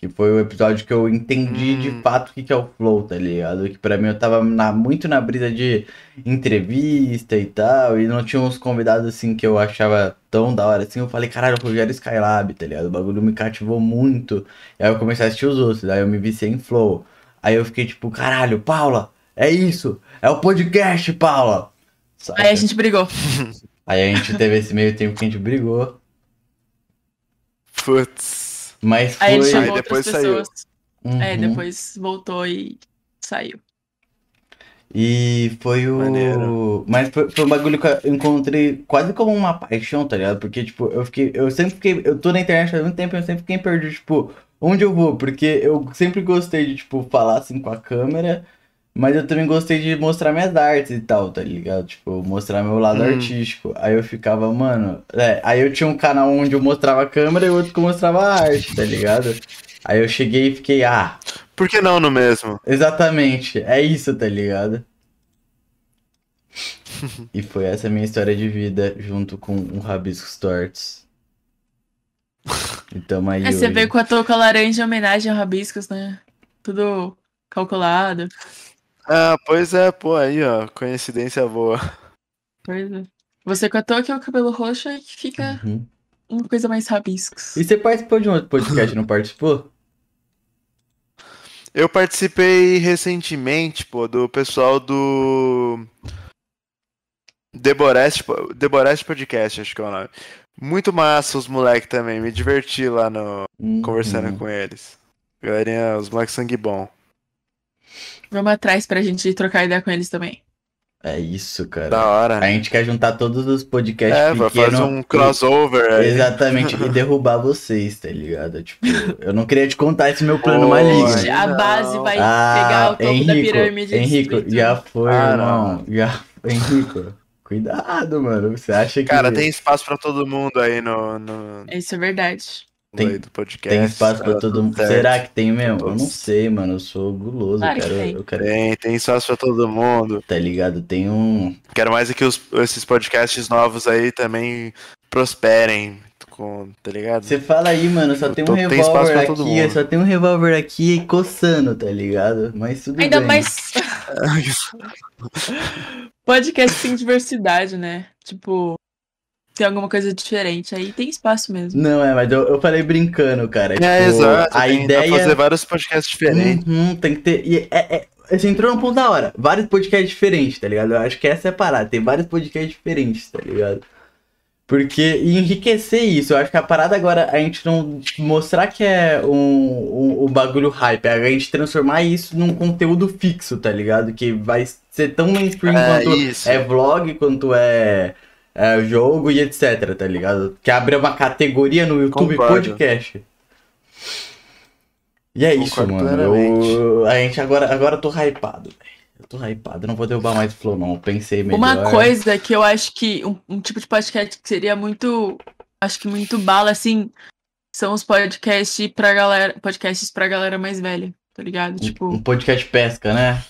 Que foi o episódio que eu entendi de Hum. fato o que, que é o Flow, tá ligado? Que pra mim eu tava na- muito na brisa de entrevista e tal. E não tinha uns convidados assim que eu achava tão da hora assim. Eu falei, caralho, o Rogério Skylab, tá ligado? O bagulho me cativou muito. E aí eu comecei a assistir os outros. Daí eu me viciei em Flow. Aí eu fiquei tipo, caralho, Paula, é isso! É o podcast, Paula! Saca? Aí a gente brigou. Aí a gente teve esse meio tempo que a gente brigou. Putz. Mas Aí ele foi. chamou Aí outras depois saiu. pessoas. É, Uhum. depois voltou e saiu. E foi o. Maneiro. Mas foi, foi um bagulho que eu encontrei quase como uma paixão, tá ligado? Porque, tipo, eu fiquei. Eu sempre fiquei. Eu tô na internet há muito tempo e eu sempre fiquei perdido, tipo, onde eu vou? Porque eu sempre gostei de, tipo, falar assim com a câmera. Mas eu também gostei de mostrar minhas artes e tal, tá ligado? Tipo, mostrar meu lado Hum. artístico. Aí eu ficava, mano. É, aí eu tinha um canal onde eu mostrava a câmera e outro que eu mostrava a arte, tá ligado? Aí eu cheguei e fiquei, ah, Por que não no mesmo? exatamente, é isso, tá ligado? e foi essa minha história de vida junto com um Rabiscos Tortos. Então aí. É, você veio com a touca laranja em homenagem ao Rabiscos, né? Tudo calculado. Ah, pois é, pô, aí, ó, coincidência boa. Pois é. Você com a touca e o cabelo roxo aí que fica Uhum. uma coisa mais rabiscos. E você participou de um outro podcast, não participou? Eu participei recentemente, pô, do pessoal do Deborest, Deborest Podcast, acho que é o nome. Muito massa os moleques também, me diverti lá no conversando Uhum. com eles. Galerinha, os moleques sangue bom. Vamos atrás pra gente trocar ideia com eles também. É isso, cara. Da hora. A gente quer juntar todos os podcasts É, vai pequenos. fazer um crossover aí. Exatamente, e derrubar vocês, tá ligado? Tipo, eu não queria te contar esse meu plano Pô, maligno. a não. base vai Ah, pegar o topo da Henrico, pirâmide. e Henrico, destruir já foi, Ah, irmão. Já, Henrico, cuidado, mano. Você acha que Cara, tem espaço pra todo mundo aí no, no, Isso é verdade. Tem- do podcast. tem espaço pra todo mundo? Será que tem mesmo? Eu não sei, mano. Eu sou guloso. Claro quero, tem. eu quero, Tem, tem espaço pra todo mundo. tá ligado? Tem um. Quero mais é que os- esses podcasts novos aí também prosperem. Com, tá ligado? Você fala aí, mano, só tem um Tô- tem revólver todo aqui, mundo. só tem um revólver aqui coçando, tá ligado? Mas tudo Ainda bem. mais podcast sem diversidade, né? Tipo, tem alguma coisa diferente. Aí tem espaço mesmo. Não, é, mas eu, eu falei brincando, cara. É, tipo, exato. A tem, dá ideia. fazer vários podcasts diferentes. Uhum, tem que ter. E é, é- você entrou num ponto da hora. Vários podcasts diferentes, tá ligado? Eu acho que essa é a parada. Tem vários podcasts diferentes, tá ligado? Porque e enriquecer isso, eu acho que a parada agora a gente não mostrar que é um, um, um bagulho hype, é a gente transformar isso num conteúdo fixo, tá ligado? Que vai ser tão mainstream É, quanto isso. é vlog, quanto é, é jogo e etc, tá ligado? Que abre uma categoria no YouTube Concordo. podcast. E é isso, Concordo mano. plenamente. Eu, a gente agora, agora eu tô hypado, velho. Eu tô hypado, não vou derrubar mais o flow, não. Eu pensei melhor. Uma coisa que eu acho que um, um tipo de podcast que seria muito, acho que muito bala, assim, são os podcasts pra galera, podcasts pra galera mais velha, tá ligado? Tipo, um podcast pesca, né?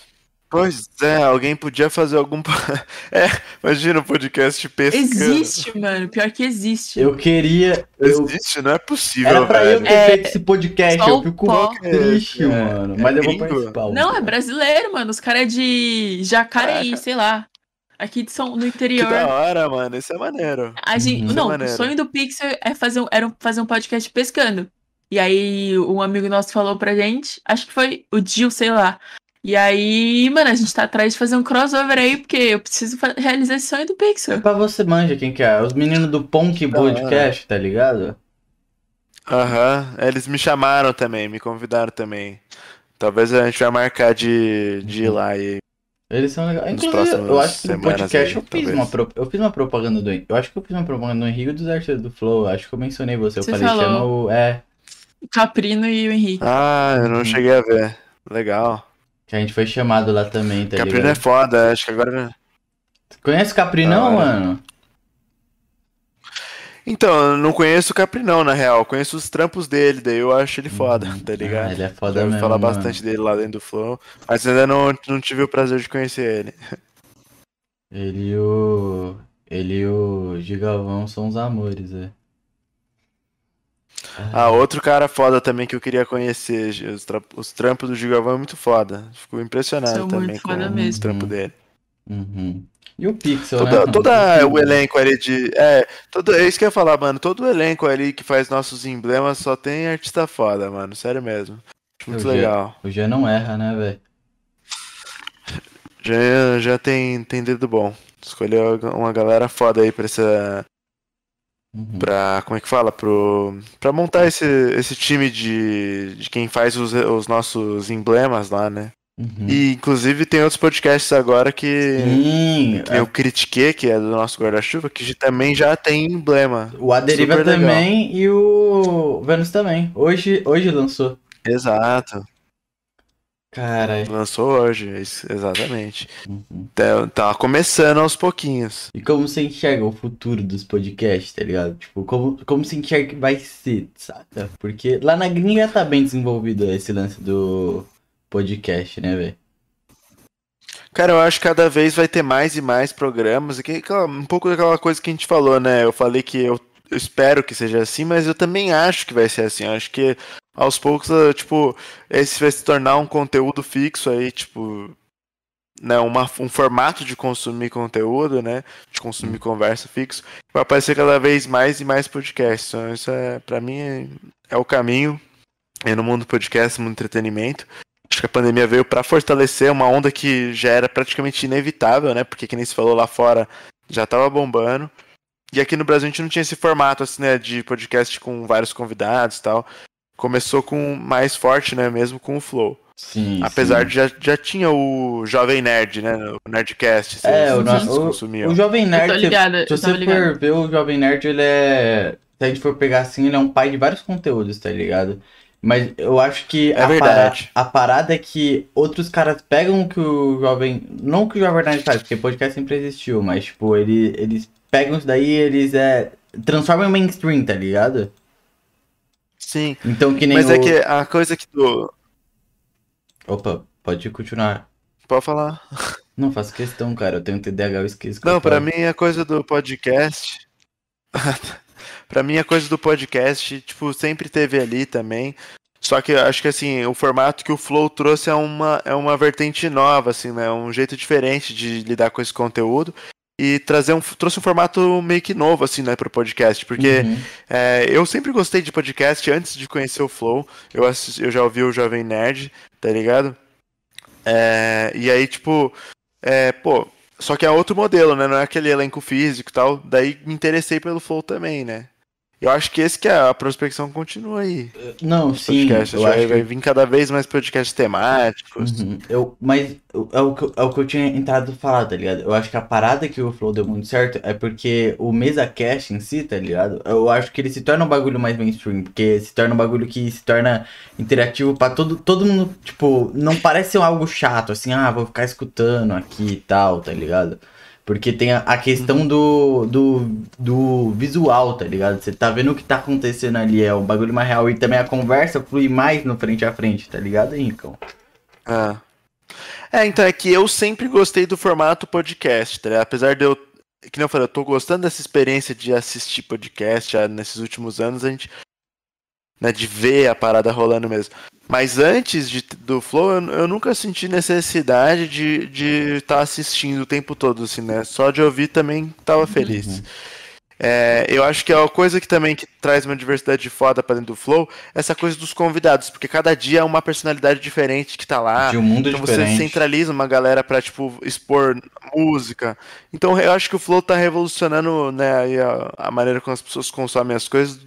Pois é, alguém podia fazer algum. é, imagina um podcast pescando. existe, mano, pior que existe. Eu queria. Eu, Existe, não é possível, era pra eu velho. ter É, feito esse podcast. só Eu o fico pó. triste, É, mano. é Mas eu vou participar. Não, é brasileiro, mano. Os caras é de Jacareí, sei lá. Aqui de São, no Que interior. da hora, mano. Isso é maneiro. A gente, Uhum. É não, o maneiro. sonho do Pixel é fazer um, era fazer um podcast pescando. E aí um amigo nosso falou pra gente, acho que foi o Gil, sei lá. E aí, mano, a gente tá atrás de fazer um crossover aí, porque eu preciso realizar esse sonho do É Pixel. pra você manja quem que é. Os meninos do hora. Podcast, tá ligado? Aham. Eles me chamaram também, me convidaram também. Talvez a gente vai marcar de, de ir lá aí. Eles são legais. Inclusive, eu acho que no podcast aí, eu, fiz talvez. uma pro- eu fiz uma propaganda do. Eu acho que eu fiz uma propaganda do Henrique e dos artistas do Flow. Acho que eu mencionei você. Eu Você falei, falou. chama o. É. Caprino e o Henrique. Ah, eu não Uhum. cheguei a ver. Legal. Que a gente foi chamado lá também, tá Caprino é ligado? foda, acho que agora. Conhece o Caprinão, hora. mano? Então, eu não conheço o Caprinão, na real. Conheço os trampos dele, daí eu acho ele foda, Uhum. tá ligado? Ah, ele é Já foda ouvi mesmo. falar mano. bastante dele lá dentro do Flow, mas ainda não, não tive o prazer de conhecer ele. Ele e o. Ele e o Gigalvão são os amores, é. Ah, outro cara foda também que eu queria conhecer. Os, tra- os trampos do Gigavão é muito foda. Fico impressionado São também com o trampo dele. Uhum. E o Pixel, Toda, né? toda o elenco ali de. É, todo, é isso que eu ia falar, mano. Todo o elenco ali que faz nossos emblemas só tem artista foda, mano. Sério mesmo. Acho muito Eu já- legal. O G não erra, né, velho? Já, já tem, tem dedo bom. Escolheu uma galera foda aí pra essa. Uhum. Pra. Como é que fala? Pro, pra montar esse, esse time de, de quem faz os, os nossos emblemas lá, né? Uhum. E inclusive tem outros podcasts agora que, Sim, que eu critiquei, que é do nosso guarda-chuva, que também já tem emblema. o A Deriva super legal. também e o Vênus também. Hoje, hoje lançou. Exato. Cara, Lançou hoje, isso, exatamente. uhum. Tá, tá começando aos pouquinhos. E como você enxerga o futuro dos podcasts, tá ligado? Tipo, como, como você enxerga que vai ser, saca? Porque lá na gringa tá bem desenvolvido esse lance do podcast, né, velho? Cara, eu acho que cada vez vai ter mais e mais programas. E que, um pouco daquela coisa que a gente falou, né? Eu falei que eu, eu espero que seja assim, mas eu também acho que vai ser assim. Eu acho que aos poucos, eh, tipo, esse vai se tornar um conteúdo fixo aí, tipo. Né, uma, um formato de consumir conteúdo, né? De consumir conversa fixo. Vai aparecer cada vez mais e mais podcasts. Então, isso é, pra mim, é, é o caminho. No mundo podcast, no mundo entretenimento. Acho que a pandemia veio para fortalecer uma onda que já era praticamente inevitável, né? Porque, que nem se falou lá fora, já tava bombando. E aqui no Brasil a gente não tinha esse formato, assim, né? De podcast com vários convidados e tal. Começou com mais forte, né? Mesmo com o Flow. Sim. Apesar sim. de já, já tinha o Jovem Nerd, né? O Nerdcast. Vocês, É, o, vocês o, consumiam. o Jovem Eu Nerd, tô se- ligada, se eu você for ver o Jovem Nerd, ele é. Se a gente for pegar assim, ele é um pai de vários conteúdos, tá ligado? Mas eu acho que É a, verdade. a parada é que outros caras pegam o que o Jovem. Não o que o Jovem Nerd faz, porque podcast sempre existiu, mas tipo, ele, eles pegam isso daí e eles é. transformam em mainstream, tá ligado? Sim. Então que nem Mas o... é que a coisa que tu. Opa, pode continuar. Pode falar. Não faço questão, cara. Eu tenho TDAH, eu esqueço. Não, pra falo. mim a coisa do podcast. pra mim a coisa do podcast, tipo, sempre teve ali também. Só que eu acho que assim, o formato que o Flow trouxe é uma, é uma vertente nova, assim, né? Um jeito diferente de lidar com esse conteúdo. E trazer um, trouxe um formato meio que novo, assim, né, pro podcast. Porque Uhum. é, eu sempre gostei de podcast antes de conhecer o Flow. Eu, assisti- eu já ouvi o Jovem Nerd, tá ligado? É, e aí, tipo, é, pô, só que é outro modelo, né? Não é aquele elenco físico e tal. Daí me interessei pelo Flow também, né? Eu acho que esse que é a prospecção continua aí. Não, sim. podcasts. Eu vai, acho que vai vir cada vez mais podcasts temáticos. Uhum. Eu, mas é o, que, eu- é o que eu tinha entrado falar, tá ligado? Eu acho que a parada que o Flow deu muito certo é porque o mesa cast em si, tá ligado? Eu acho que ele se torna um bagulho mais mainstream, porque se torna um bagulho que se torna interativo pra todo, todo mundo, tipo, não parece ser algo chato, assim, ah, vou ficar escutando aqui e tal, tá ligado? Porque tem a, a questão do, do, do visual, tá ligado? Você tá vendo o que tá acontecendo ali, é um bagulho mais real. E também a conversa flui mais no frente a frente, tá ligado, Rincon? Ah. É, então é que eu sempre gostei do formato podcast, tá ligado? Apesar de eu. Que nem eu falei, eu tô gostando dessa experiência de assistir podcast já nesses últimos anos, a gente. Né, de ver a parada rolando mesmo. Mas antes de, do Flow, eu, eu nunca senti necessidade de estar de tá assistindo o tempo todo, assim, né? Só de ouvir também tava feliz. É, eu acho que é uma coisa que também que traz uma diversidade foda pra dentro do Flow, essa coisa dos convidados, porque cada dia é uma personalidade diferente que tá lá. de um mundo Então diferente. você centraliza uma galera pra, tipo, expor música. Então eu acho que o Flow tá revolucionando, né, a, a maneira como as pessoas consomem as coisas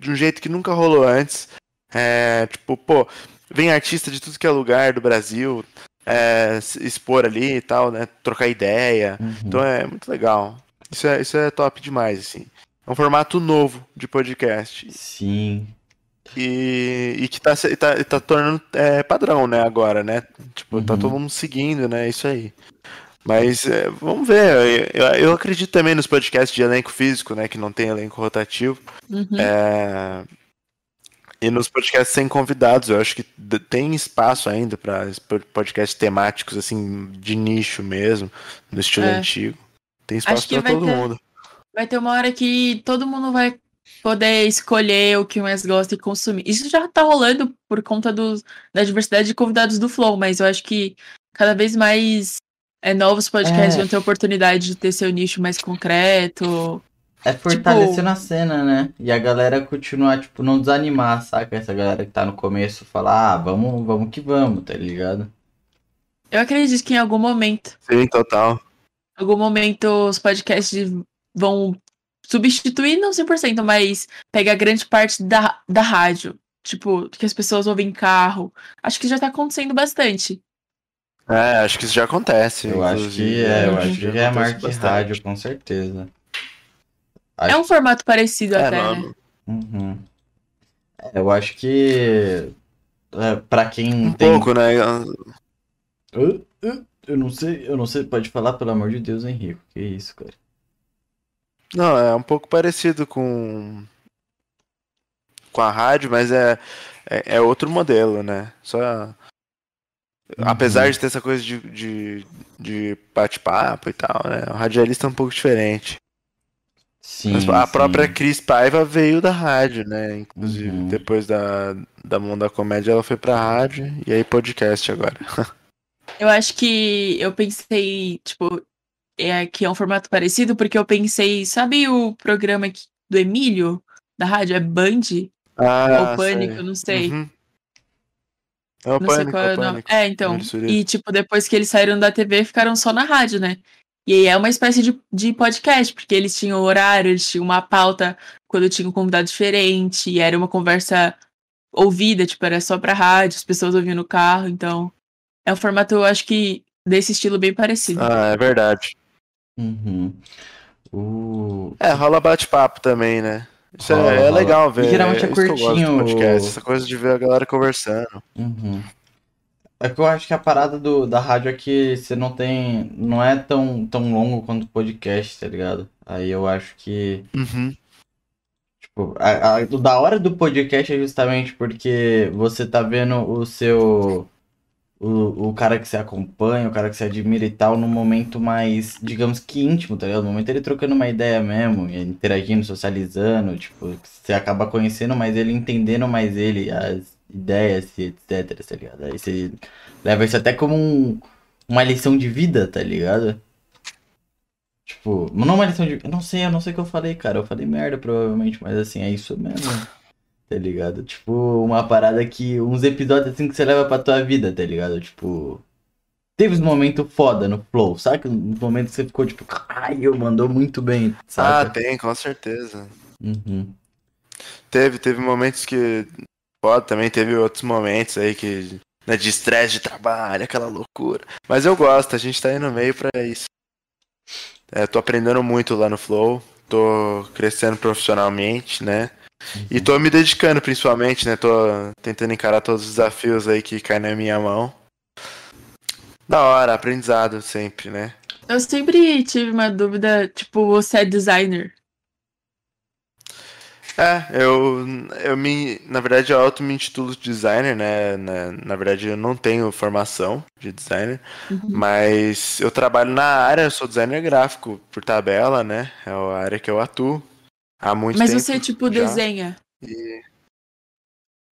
de um jeito que nunca rolou antes. É, tipo, pô, vem artista de tudo que é lugar do Brasil é, expor ali e tal, né? Trocar ideia. Uhum. Então é muito legal. Isso é, isso é top demais, assim. É um formato novo de podcast. Sim. E, e que tá, se- tá, tá tornando é, padrão, né, agora, né? Tipo, tá Uhum. todo mundo seguindo, né? Isso aí. Mas é, vamos ver. Eu, eu acredito também nos podcasts de elenco físico, né? Que não tem elenco rotativo. Uhum. É, E nos podcasts sem convidados, eu acho que tem espaço ainda para podcasts temáticos, assim, de nicho mesmo, no estilo É. antigo. Tem espaço para todo ter- mundo. Vai ter uma hora que todo mundo vai poder escolher o que mais gosta e consumir. Isso já tá rolando por conta dos, da diversidade de convidados do Flow, mas eu acho que cada vez mais é, novos podcasts É. vão ter oportunidade de ter seu nicho mais concreto. É Tipo- fortalecendo a cena, né? E a galera continuar, tipo, não desanimar, saca? Essa galera que tá no começo falar, ah, vamos, vamos que vamos, tá ligado? Eu acredito que em algum momento, Sim, total. em algum momento os podcasts vão substituir, não 100%, mas pegar grande parte da, da rádio. Tipo, que as pessoas ouvem em carro. Acho que já tá acontecendo bastante. É, acho que isso já acontece. Eu acho que é, eu Uhum. acho que Já é marca bastante. rádio, com certeza. É um formato parecido É, até, né? Uhum. É, eu acho que é, para quem um tem pouco, né? Uh, uh, eu não sei, eu não sei, pode falar pelo amor de Deus, Henrico. Que isso, cara? Não, é um pouco parecido com com a rádio, mas é, é, é outro modelo, né? Só apesar de ter essa coisa de, de, de bate-papo e tal, né? O radialista é um pouco diferente. Sim, Mas a sim. própria Cris Paiva veio da rádio, né? Inclusive, Uhum. depois da, da Mundo da Comédia, ela foi pra rádio e aí podcast agora. Eu acho que eu pensei, tipo, é, que é um formato parecido, porque eu pensei, sabe o programa que- do Emílio, da rádio? É Band? Ah, ou Pânico, sei. não sei. Uhum. É o Não sei Pânico, qual é é o o nome. Pânico. É, então. E, tipo, depois que eles saíram da TV, ficaram só na rádio, né? E aí é uma espécie de, de podcast, porque eles tinham horário, eles tinham uma pauta quando tinha um convidado diferente, e era uma conversa ouvida, tipo, era só pra rádio, as pessoas ouviam no carro, então. É um formato, eu acho que, desse estilo bem parecido. Ah, é verdade. Uhum. O... É, rola bate-papo também, né? Isso Rola, é, é legal ver. E geralmente é isso que eu gosto do curtinho, podcast, essa coisa de ver a galera conversando. Uhum. É que eu acho que a parada do, da rádio é que você não tem. Não é tão, tão longo quanto o podcast, tá ligado? Aí eu acho que. Uhum. Tipo, a, a- o da hora do podcast é justamente porque você tá vendo o seu. O, o cara que você acompanha, o cara que você admira e tal, num momento mais, digamos que íntimo, tá ligado? No momento ele trocando uma ideia mesmo, interagindo, socializando, tipo, você acaba conhecendo mais ele, entendendo mais ele, as ideias, e etc, tá ligado? Aí você leva isso até como um, uma lição de vida, tá ligado? Tipo, não uma lição de. Eu não sei, eu não sei o que eu falei, cara. Eu falei merda, provavelmente, mas assim, é isso mesmo. Tá ligado? Tipo, uma parada que. Uns episódios assim que você leva pra tua vida, tá ligado? Tipo. Teve uns momentos foda no Flow, sabe? Uns momentos que você ficou tipo, caralho, mandou muito bem, Ah, sabe? tem, com certeza. Uhum. Teve, teve momentos que. Pode, também teve outros momentos aí que. Né, de estresse de trabalho, aquela loucura. Mas eu gosto, a gente tá aí no meio pra isso. É, tô aprendendo muito lá no Flow, tô crescendo profissionalmente, né? E tô me dedicando principalmente, né? Tô tentando encarar todos os desafios aí que caem na minha mão. Da hora, aprendizado sempre, né? Eu sempre tive uma dúvida, tipo, você é designer. É, eu, eu me. Na verdade, eu auto me intitulo de designer, né? Na, na verdade, eu não tenho formação de designer, Uhum. mas eu trabalho na área, eu sou designer gráfico por tabela, né? É a área que eu atuo há muito Mas tempo. você, tipo, já. desenha. E-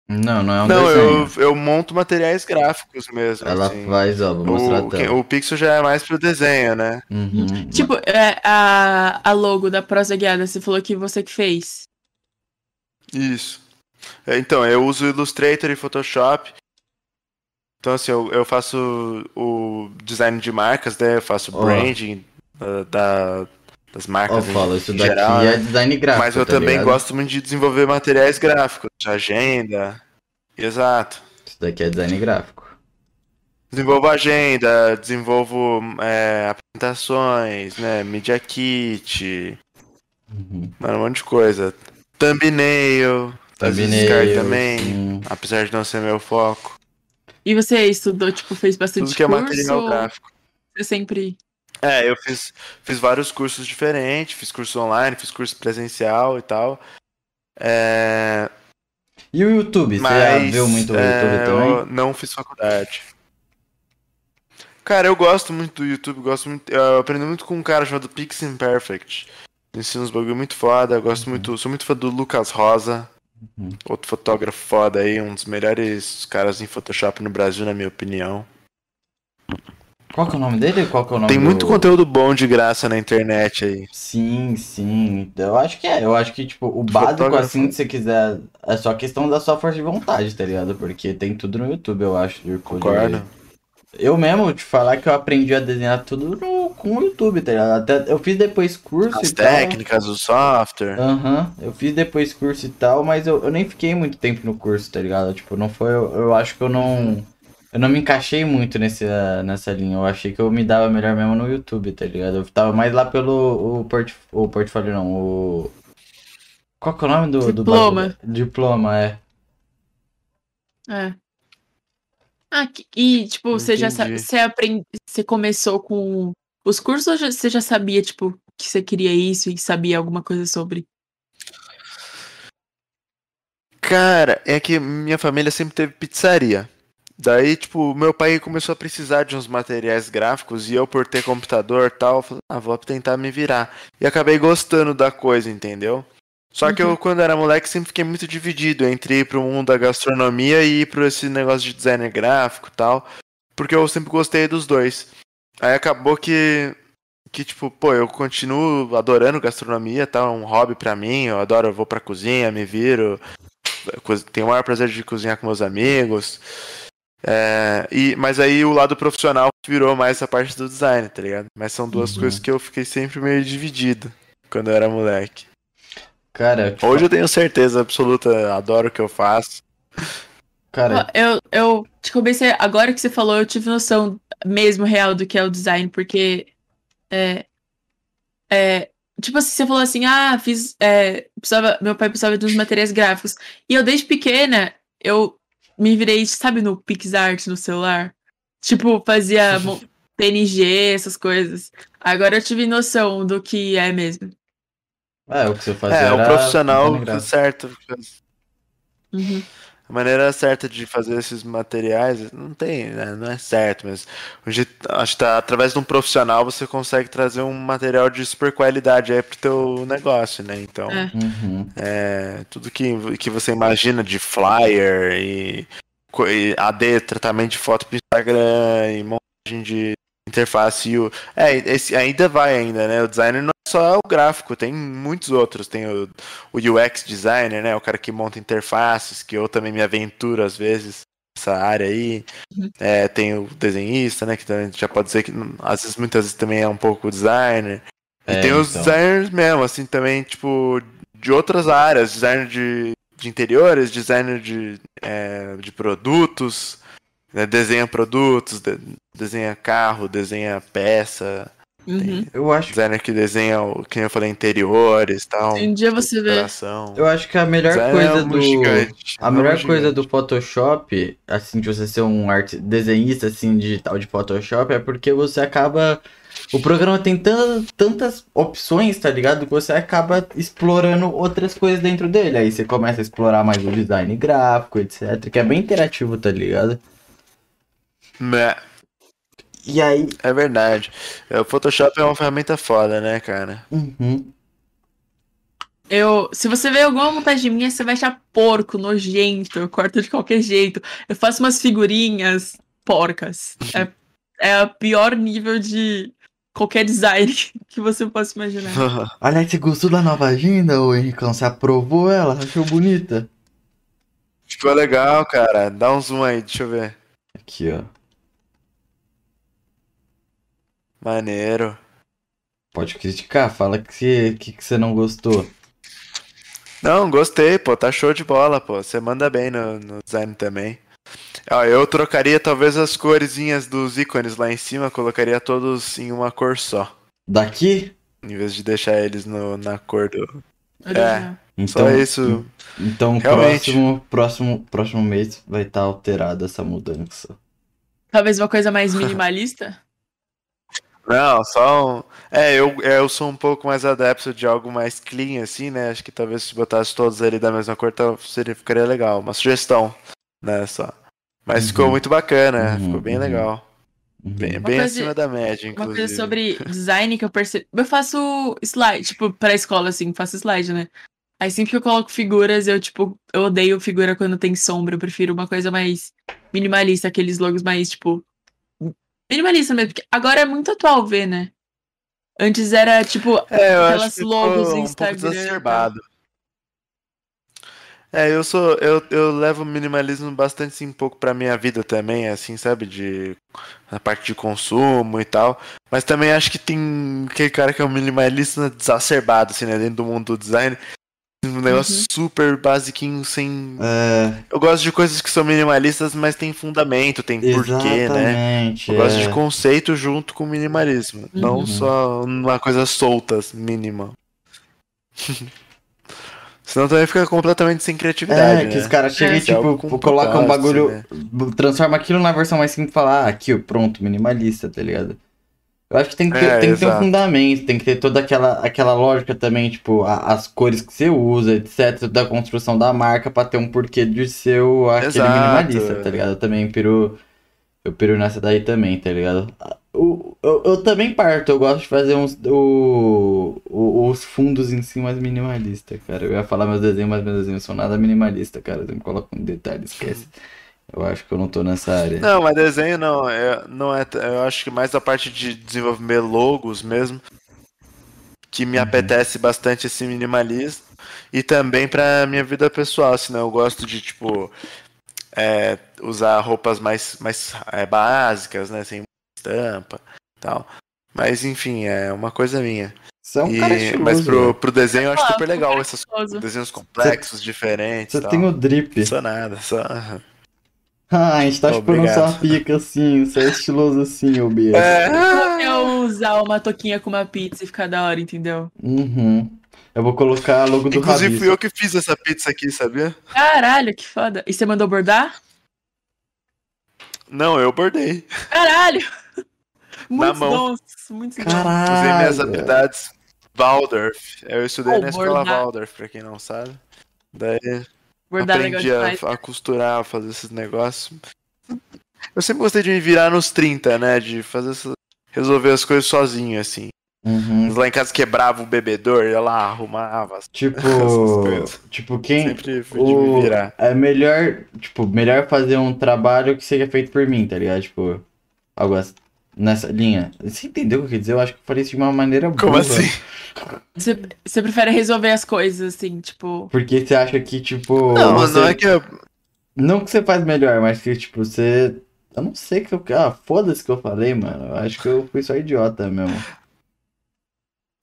Não, não é um Não, desenho. eu, eu monto materiais gráficos mesmo. Ela assim. faz, ó, vou mostrar O, tela. o Pixel já é mais pro desenho, né? Uhum. Tipo, é, a, a logo da prosa guiada, você falou que você que fez. Isso. É, Então, eu uso Illustrator e Photoshop. Então, assim, eu, eu faço o design de marcas, né? Eu faço branding da, da- das marcas. em- fala, isso daqui geral, é né? design gráfico. Mas eu tá também ligado? gosto muito de desenvolver materiais gráficos, de agenda. Exato. Isso daqui é design gráfico. Desenvolvo agenda, desenvolvo é, apresentações, né? Media Kit, Uhum. mano, um monte de coisa. Thumbnail, Thumbnail, também, sim. apesar de não ser meu foco. E você estudou, tipo, fez bastante Tudo que é curso? material ou gráfico. Você sempre. É, eu fiz, fiz vários cursos diferentes, fiz curso online, fiz curso presencial e tal. É, E o YouTube? Você mas já viu muito o é, YouTube também? eu não fiz faculdade. Cara, eu gosto muito do YouTube, gosto muito, eu aprendo muito com um cara chamado Pix Imperfect. Ensina uns bagulho muito foda, gosto muito, sou muito fã do Lucas Rosa, Uhum. outro fotógrafo foda aí, um dos melhores caras em Photoshop no Brasil, na minha opinião. Qual que é o nome dele? Qual que é o nome Tem do- muito conteúdo bom de graça na internet aí. Sim, sim. Eu acho que é. Eu acho que, tipo, o básico, Fotógrafo. assim, se você quiser. É só questão da sua força de vontade, tá ligado? Porque tem tudo no YouTube, eu acho. de- Concordo. Eu mesmo, te falar que eu aprendi a desenhar tudo no, com o YouTube, tá ligado? Até, eu fiz depois curso As e tal. técnicas, o software. Aham, eu fiz depois curso e tal, mas eu, eu nem fiquei muito tempo no curso, tá ligado? Tipo, não foi. Eu, eu acho que eu não. Eu não me encaixei muito nesse, nessa linha. Eu achei que eu me dava melhor mesmo no YouTube, tá ligado? Eu tava mais lá pelo o, portf o portfólio, não. O. Qual que é o nome do. Diploma. Do Diploma, é. É. Ah, e, tipo, você já Entendi. você aprende, você começou com os cursos ou você já sabia, tipo, que você queria isso e sabia alguma coisa sobre? Cara, é que minha família sempre teve pizzaria. Daí, tipo, meu pai começou a precisar de uns materiais gráficos e eu, por ter computador e tal, falei, ah, vou tentar me virar. E acabei gostando da coisa, entendeu? Só que eu, quando era moleque, sempre fiquei muito dividido entre ir pro mundo da gastronomia e ir pro esse negócio de designer gráfico e tal. Porque eu sempre gostei dos dois. Aí acabou que, que tipo, pô, eu continuo adorando gastronomia, tá? É um hobby pra mim, eu adoro, eu vou pra cozinha, me viro, tenho o maior prazer de cozinhar com meus amigos. É, e, mas aí o lado profissional virou mais essa parte do design, tá ligado? Mas são duas Uhum. coisas que eu fiquei sempre meio dividido quando eu era moleque. Cara, tipo, Hoje eu tenho certeza absoluta, adoro o que eu faço. cara, Eu, eu te comecei, agora que você falou, eu tive noção mesmo real do que é o design, porque é, é, tipo assim, você falou assim, ah, fiz, é, precisava, meu pai precisava de uns materiais gráficos. E eu desde pequena, eu me virei, sabe, no PixArt no celular? Tipo, fazia PNG, essas coisas. Agora eu tive noção do que é mesmo. é, o que você fazia É, o profissional certo. Uhum. A maneira certa de fazer esses materiais não tem, né? Não é certo, mas jeito- acho que tá, através de um profissional você consegue trazer um material de super qualidade aí pro teu negócio, né? Então, É. Uhum. é, tudo que, que você imagina de flyer e, e AD, tratamento de foto pro Instagram e montagem de interface. E o, é, esse ainda vai ainda, né? O designer não é só o gráfico, tem muitos outros. Tem o, o UX designer, né? O cara que monta interfaces, que eu também me aventuro às vezes nessa área aí. Uhum. É, tem o desenhista, né? Que também já pode dizer que às vezes, muitas vezes também é um pouco designer. E É, tem os então. designers mesmo, assim, também, tipo, de outras áreas, designer de, de interiores, designer de, é, de produtos, né, desenha produtos, de- desenha carro, desenha peça, Uhum. Eu acho designer que desenha, o que eu falei, interiores tal. Um dia você vê. Eu acho que a melhor Design coisa é do. gigante, A é melhor gigante. coisa do Photoshop, assim, de você ser um arte desenhista assim, digital de Photoshop, é porque você acaba. O programa tem tan- tantas opções, tá ligado? Que você acaba explorando outras coisas dentro dele. Aí você começa a explorar mais o design gráfico, etc. Que é bem interativo, tá ligado? É, E aí. é verdade. É, O Photoshop é uma ferramenta foda, né, cara? Uhum. Eu, se você ver alguma montagem minha, você vai achar porco, nojento, eu corto de qualquer jeito. Eu faço umas figurinhas porcas. É, é o pior nível de qualquer design que você possa imaginar. Aliás, você gostou da nova agenda, ô Henricão? Você aprovou ela? Achou bonita? Ficou legal, cara. Dá um zoom aí, deixa eu ver. Aqui, ó. Maneiro. Pode criticar, fala que você, que, que você não gostou. Não, gostei, pô, tá show de bola, pô. Você manda bem no, no design também. Ó, eu trocaria talvez as coresinhas dos ícones lá em cima, colocaria todos em uma cor só. Daqui? Em vez de deixar eles no, na cor do. Original. Então, Só isso. Então, Realmente. próximo, próximo, próximo mês vai estar alterada essa mudança. Talvez uma coisa mais minimalista. Não, só um. É, eu, eu sou um pouco mais adepto de algo mais clean, assim, né? Acho que talvez se botasse todos ali da mesma cor, tal- seria, ficaria legal. Uma sugestão, né? Só. Mas Uhum. ficou muito bacana, Uhum, ficou bem uhum. legal. Uhum. Bem, Uma bem coisa- acima da média, Uma inclusive. coisa sobre design que eu percebo. Eu faço slide, tipo, pra escola, assim, faço slide, né? Aí sempre que eu coloco figuras, eu, tipo, eu odeio figura quando tem sombra. Eu prefiro uma coisa mais minimalista, aqueles logos mais, tipo. Minimalista mesmo. Porque agora é muito atual ver, né? Antes era, tipo, É, Aquelas logos um Instagram. É, eu sou. Eu, eu levo o minimalismo bastante assim, um pouco pra minha vida também, assim, sabe? De. A parte de consumo e tal. Mas também acho que tem aquele cara que é um minimalista exacerbado, assim, né? Dentro do mundo do design. Um negócio Uhum. super basiquinho, sem. É, Eu gosto de coisas que são minimalistas, mas tem fundamento, tem porquê, né? exatamente. Eu gosto é. de conceito junto com minimalismo. Não Uhum. só uma coisa solta, mínima. Senão também fica completamente sem criatividade. É, que né? os caras chegam e, é algo tipo, colocam um bagulho. né? Transforma aquilo na versão mais simples e fala, ah, aqui, pronto, minimalista, tá ligado? Eu acho que tem que ter, É, tem que ter um fundamento, tem que ter toda aquela, aquela lógica também, tipo, a- as cores que você usa, etc, da construção da marca pra ter um porquê de ser o, aquele Exato, minimalista, tá ligado? Eu também piro, eu piro nessa daí também, tá ligado? O, eu, eu também parto, eu gosto de fazer uns, o, o- os fundos em si mais minimalista, cara. Eu ia falar meus desenhos, mas meus desenhos são nada minimalista, cara. Eu me coloco um detalhe, esquece. Eu acho que eu não tô nessa área. Não, mas desenho não, é, não é. Eu acho que mais a parte de desenvolver logos mesmo. Que me Uhum. apetece bastante esse minimalismo. E também pra minha vida pessoal, senão eu gosto de, tipo, é, usar roupas mais, mais é, básicas, né? Sem estampa e tal. Mas enfim, é uma coisa minha. Você é um E- cara estiloso, mas pro, velho. pro desenho eu acho Ah, super legal cara esses desenhos complexos, diferentes. Você tem o drip. Só nada, só. Ah, a gente tá Obrigado. sua pica assim, você é estiloso assim, ô besta. É. Eu usar uma toquinha com uma pizza e ficar da hora, entendeu? Uhum. Eu vou colocar logo do Inclusive Rabisco. fui eu que fiz essa pizza aqui, sabia? Caralho, que foda. E você mandou bordar? Não, eu bordei. Caralho! Muitos mão. dons, muitos dons. Caralho. Usei minhas habilidades Waldorf. Eu estudei Oh, na escola bordar. Waldorf, pra quem não sabe. Daí Bordar aprendi a, a costurar, a fazer esses negócios. Eu sempre gostei de me virar nos 30, né? De fazer essa- resolver as coisas sozinho, assim. Uhum. Lá em casa quebrava o bebedor, ia lá, arrumava. Tipo, Essas coisas. tipo quem Sempre fui de me o virar. é melhor, tipo, melhor fazer um trabalho que seja feito por mim, tá ligado? Tipo, algo assim, nessa linha. Você entendeu o que eu quis dizer? Eu acho que eu falei isso de uma maneira Como burra. assim? Você, você prefere resolver as coisas, assim, tipo. Porque você acha que, tipo, Não, você... não é que eu. Não que você faz melhor, mas que, tipo, você. Eu não sei que eu. Ah, foda-se que eu falei, mano. Eu acho que eu fui só idiota mesmo.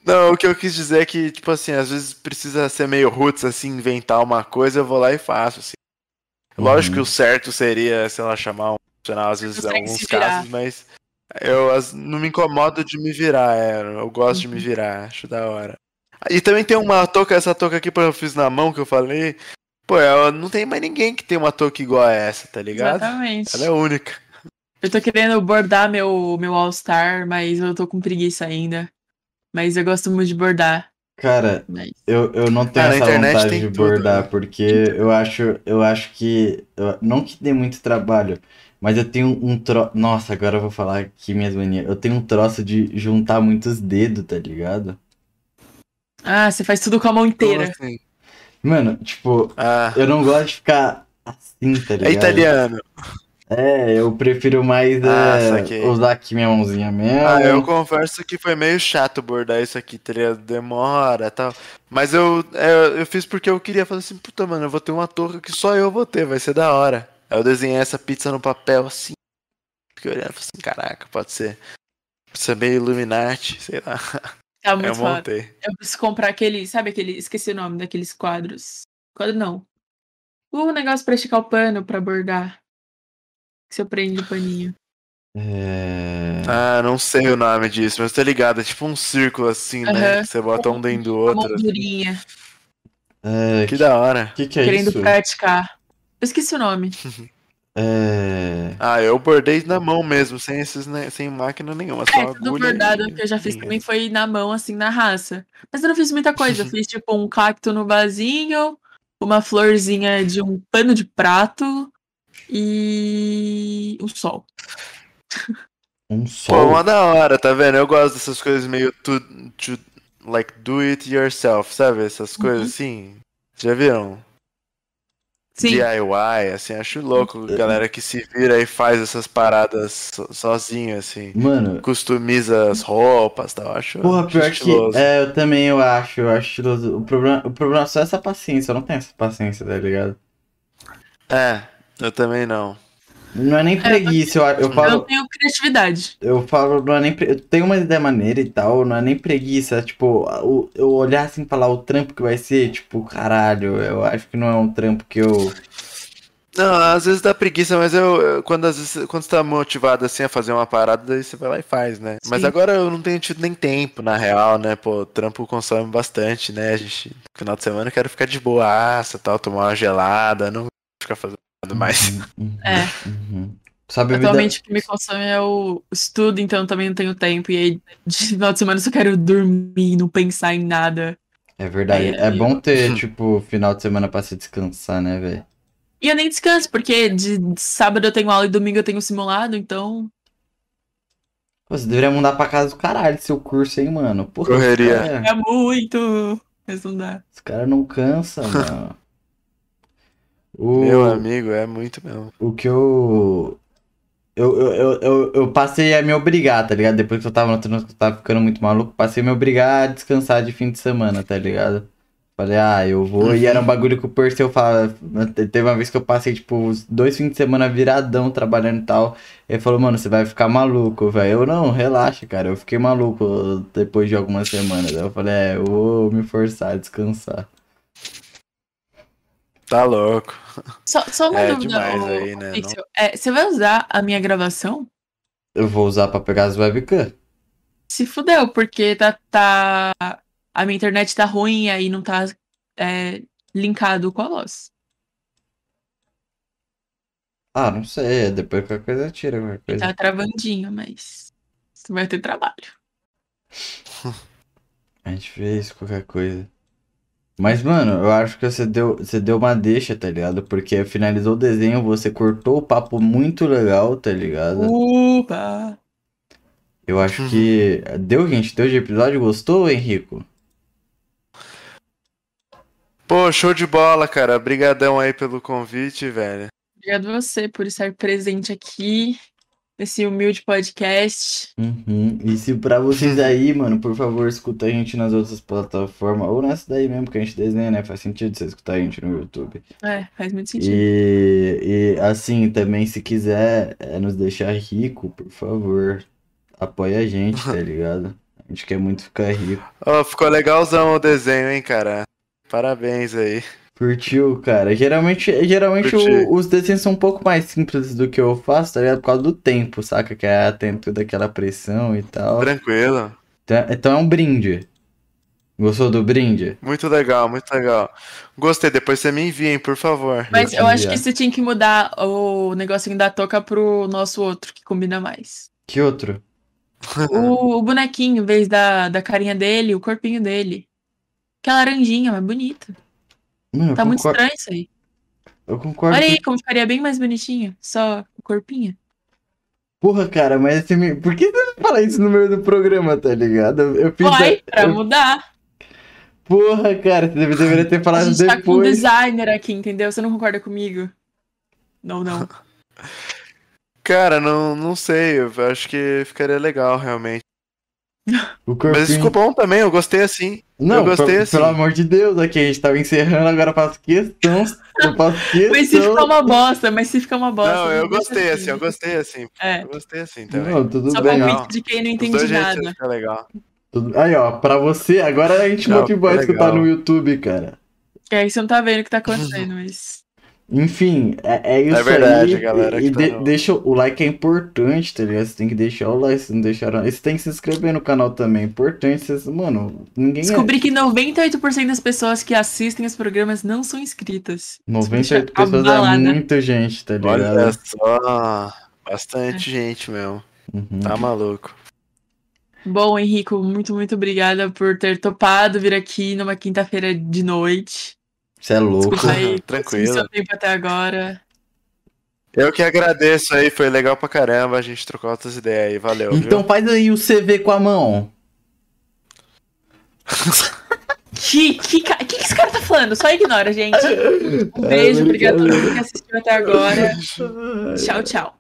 Não, o que eu quis dizer é que, tipo assim, às vezes precisa ser meio roots, assim, inventar uma coisa, eu vou lá e faço, assim. Lógico que Uhum. o certo seria, sei lá, chamar um profissional, às vezes, em alguns casos, mas eu as- não me incomodo de me virar, é, eu gosto de me Uhum. virar, acho da hora. E também tem uma touca, essa touca aqui que eu fiz na mão, que eu falei, pô, eu- não tem mais ninguém que tem uma touca igual a essa, tá ligado? Exatamente. Ela é única. Eu tô querendo bordar meu, meu All-Star, mas eu tô com preguiça ainda. Mas eu gosto muito de bordar. Cara, Mas... eu, eu não tenho Ah, essa vontade de tudo, bordar, né? porque eu acho, eu acho que. eu- não que dê muito trabalho, mas eu tenho um troço. Nossa, agora eu vou falar aqui minhas manias. Eu tenho um troço de juntar muitos dedos, tá ligado? Ah, você faz tudo com a mão inteira. assim? Mano, tipo, Ah, eu não gosto de ficar assim, tá ligado? é italiano. É, eu prefiro mais Ah, é, usar aqui minha mãozinha mesmo. Ah, eu confesso que foi meio chato bordar isso aqui, tá ligado? Demora e tal. Mas eu, eu, eu fiz porque eu queria fazer assim, puta, mano, eu vou ter uma touca que só eu vou ter, vai ser da hora. Aí eu desenhei essa pizza no papel assim. Fiquei olhando e falei assim, caraca, pode ser. Pode ser meio Illuminati, sei lá. Tá muito eu foda. montei. Eu preciso comprar aquele, sabe aquele, esqueci o nome daqueles quadros. Quadro não. O negócio pra esticar o pano, pra bordar. Que você prende o paninho. É... Ah, não sei o nome disso, mas tô ligado. É tipo um círculo assim, né? Aham. Que você bota um dentro do Uma outro. moldurinha. É, Que da hora. que que é querendo isso? praticar. Eu esqueci o nome. É... Ah, eu bordei na mão mesmo, sem esses, né, sem máquina nenhuma, só É, tudo bordado e- que eu já fiz também foi na mão, assim, na raça. Mas eu não fiz muita coisa. Eu fiz, tipo, um cacto no vasinho, uma florzinha de um pano de prato e um sol. Um Pô, sol. uma da hora, tá vendo? Eu gosto dessas coisas meio to, to- like do it yourself, sabe? Essas coisas assim. Já viram? Sim, DIY, assim, acho louco, galera que se vira e faz essas paradas so- sozinho, assim. Mano, Customiza as roupas e tal, acho, porra, acho pior que. estiloso. É, eu também eu acho, eu acho estiloso. O problema, o problema é só essa paciência, eu não tenho essa paciência, tá ligado? É, eu também não. Não é nem preguiça, eu, eu Eu não falo. tenho criatividade. Eu falo, não é nem. pre- Eu tenho uma ideia maneira e tal, não é nem preguiça. é Tipo, o- eu olhar assim e falar o trampo que vai ser, tipo, caralho, eu acho que não é um trampo que eu. Não, às vezes dá preguiça, mas eu, eu- quando às vezes quando você tá motivado assim a fazer uma parada, daí você vai lá e faz, né? Mas Sim. agora eu não tenho tido nem tempo, na real, né? Pô, trampo consome bastante, né? A gente, no final de semana eu quero ficar de boaça, tal, tomar uma gelada, não ficar fazendo mais. Uhum, uhum, É. uhum. Sabe. Atualmente o que me consome é o estudo, então eu também não tenho tempo. E aí, de final de semana, eu só quero dormir, não pensar em nada. É verdade. É aí bom eu- ter, tipo, final de semana pra se descansar, né, velho? E eu nem descanso, porque de sábado eu tenho aula e domingo eu tenho simulado, então. Pô, Você deveria mudar pra casa do caralho seu curso, hein, mano? Porra, Correria. Cara, É muito. Mas não dá. esse cara não cansa, mano. O... Meu amigo, é muito mesmo. O que eu. Eu, eu, eu, eu, eu passei a me obrigar, tá ligado? Depois que eu tava notando que eu tava ficando muito maluco, passei a me obrigar a descansar de fim de semana, tá ligado? Falei, ah, eu vou. E era um bagulho que o Perseu falava. Teve uma vez que eu passei, tipo, dois fins de semana viradão trabalhando e tal. Ele falou, mano, você vai ficar maluco, velho. Eu não, relaxa, cara. Eu fiquei maluco depois de algumas semanas. Eu falei, é, eu vou me forçar a descansar. Tá louco. Só, só uma É dúvida, demais aí, né? Pixel. É, você vai usar a minha gravação? Eu vou usar pra pegar as webcam. Se fudeu, porque tá, tá. A minha internet tá ruim e aí não tá é, linkado com a voz. Ah, não sei. Depois qualquer coisa tira, qualquer coisa. Tá travandinho, mas. Você vai ter trabalho. A gente fez qualquer coisa. Mas, mano, eu acho que você deu, você deu uma deixa, tá ligado? Porque finalizou o desenho, você cortou o papo muito legal, tá ligado? Upa! Eu acho que. Deu, gente? Deu de episódio? Gostou, Henrico? Pô, show de bola, cara. Obrigadão aí pelo convite, velho. Obrigado a você por estar presente aqui nesse humilde podcast. Uhum. E se pra vocês aí, mano, por favor, escuta a gente nas outras plataformas. Ou nessa daí mesmo que a gente desenha, né? Faz sentido você escutar a gente no YouTube. É, faz muito sentido. E, e assim, também, se quiser é, nos deixar rico, por favor, apoia a gente, tá ligado? A gente quer muito ficar rico. Ó, ficou legalzão o desenho, hein, cara. Parabéns aí. Curtiu, cara? Geralmente, geralmente o- os desenhos são um pouco mais simples do que eu faço, tá ligado? Por causa do tempo, saca? Que é tem toda aquela pressão e tal. Tranquilo. Então, então é um brinde. Gostou do brinde? Muito legal, muito legal. Gostei, depois você me envia, hein, por favor. Mas eu acho que você tinha que mudar o negocinho da touca pro nosso outro, que combina mais. Que outro? O, o bonequinho, em vez da, da carinha dele, o corpinho dele. Que é laranjinha, mas bonito. Eu Tá muito estranho isso aí. eu concordo Olha que- aí como ficaria bem mais bonitinho. Só o corpinho. Porra, cara, mas você me... por que você não fala isso no meio do programa, tá ligado? Eu, fiz. Vai, pra eu- mudar. Porra, cara, você deve- deveria ter A falado gente tá com um depois. designer aqui, entendeu? Você não concorda comigo? Não, não. Cara, não, não sei, eu acho que ficaria legal, realmente. O Mas ficou bom também, eu gostei assim. Não, eu gostei assim. pelo amor de Deus, aqui a gente tava encerrando, agora eu faço questão. Eu faço questão. Mas se ficar uma bosta, mas se ficar uma bosta. não, eu gostei assim, eu gostei assim. É. Eu gostei assim também. Não, tudo Só bem. palpite de quem não entende nada. fica legal. Tudo- Aí, ó, pra você, agora a gente Não, motivou a escutar no YouTube, cara. É, aí você não tá vendo o que tá acontecendo, mas. Enfim, é, é isso verdade, aí. galera E, tá de- no- deixa o like é importante, tá ligado? Você tem que deixar o like, se não deixar. Você tem que se inscrever no canal também. É importante, vocês, mano. Ninguém é. Descobri que 98% das pessoas que assistem os programas não são inscritas. 98 Deixa pessoas é muita gente, tá ligado? Olha só, bastante gente mesmo. Uhum. Tá maluco. Bom, Henrico, muito, muito obrigada por ter topado vir aqui numa quinta-feira de noite. Você é louco. Desculpa aí, Tranquilo. seu tempo até agora. Eu que agradeço aí, foi legal pra caramba, a gente trocou outras ideias aí, valeu. Então faz aí o CV com a mão. Que, que, que, que esse cara tá falando? Só ignora, gente. Um beijo, É, obrigado a todo mundo que assistiu até agora. Tchau, tchau.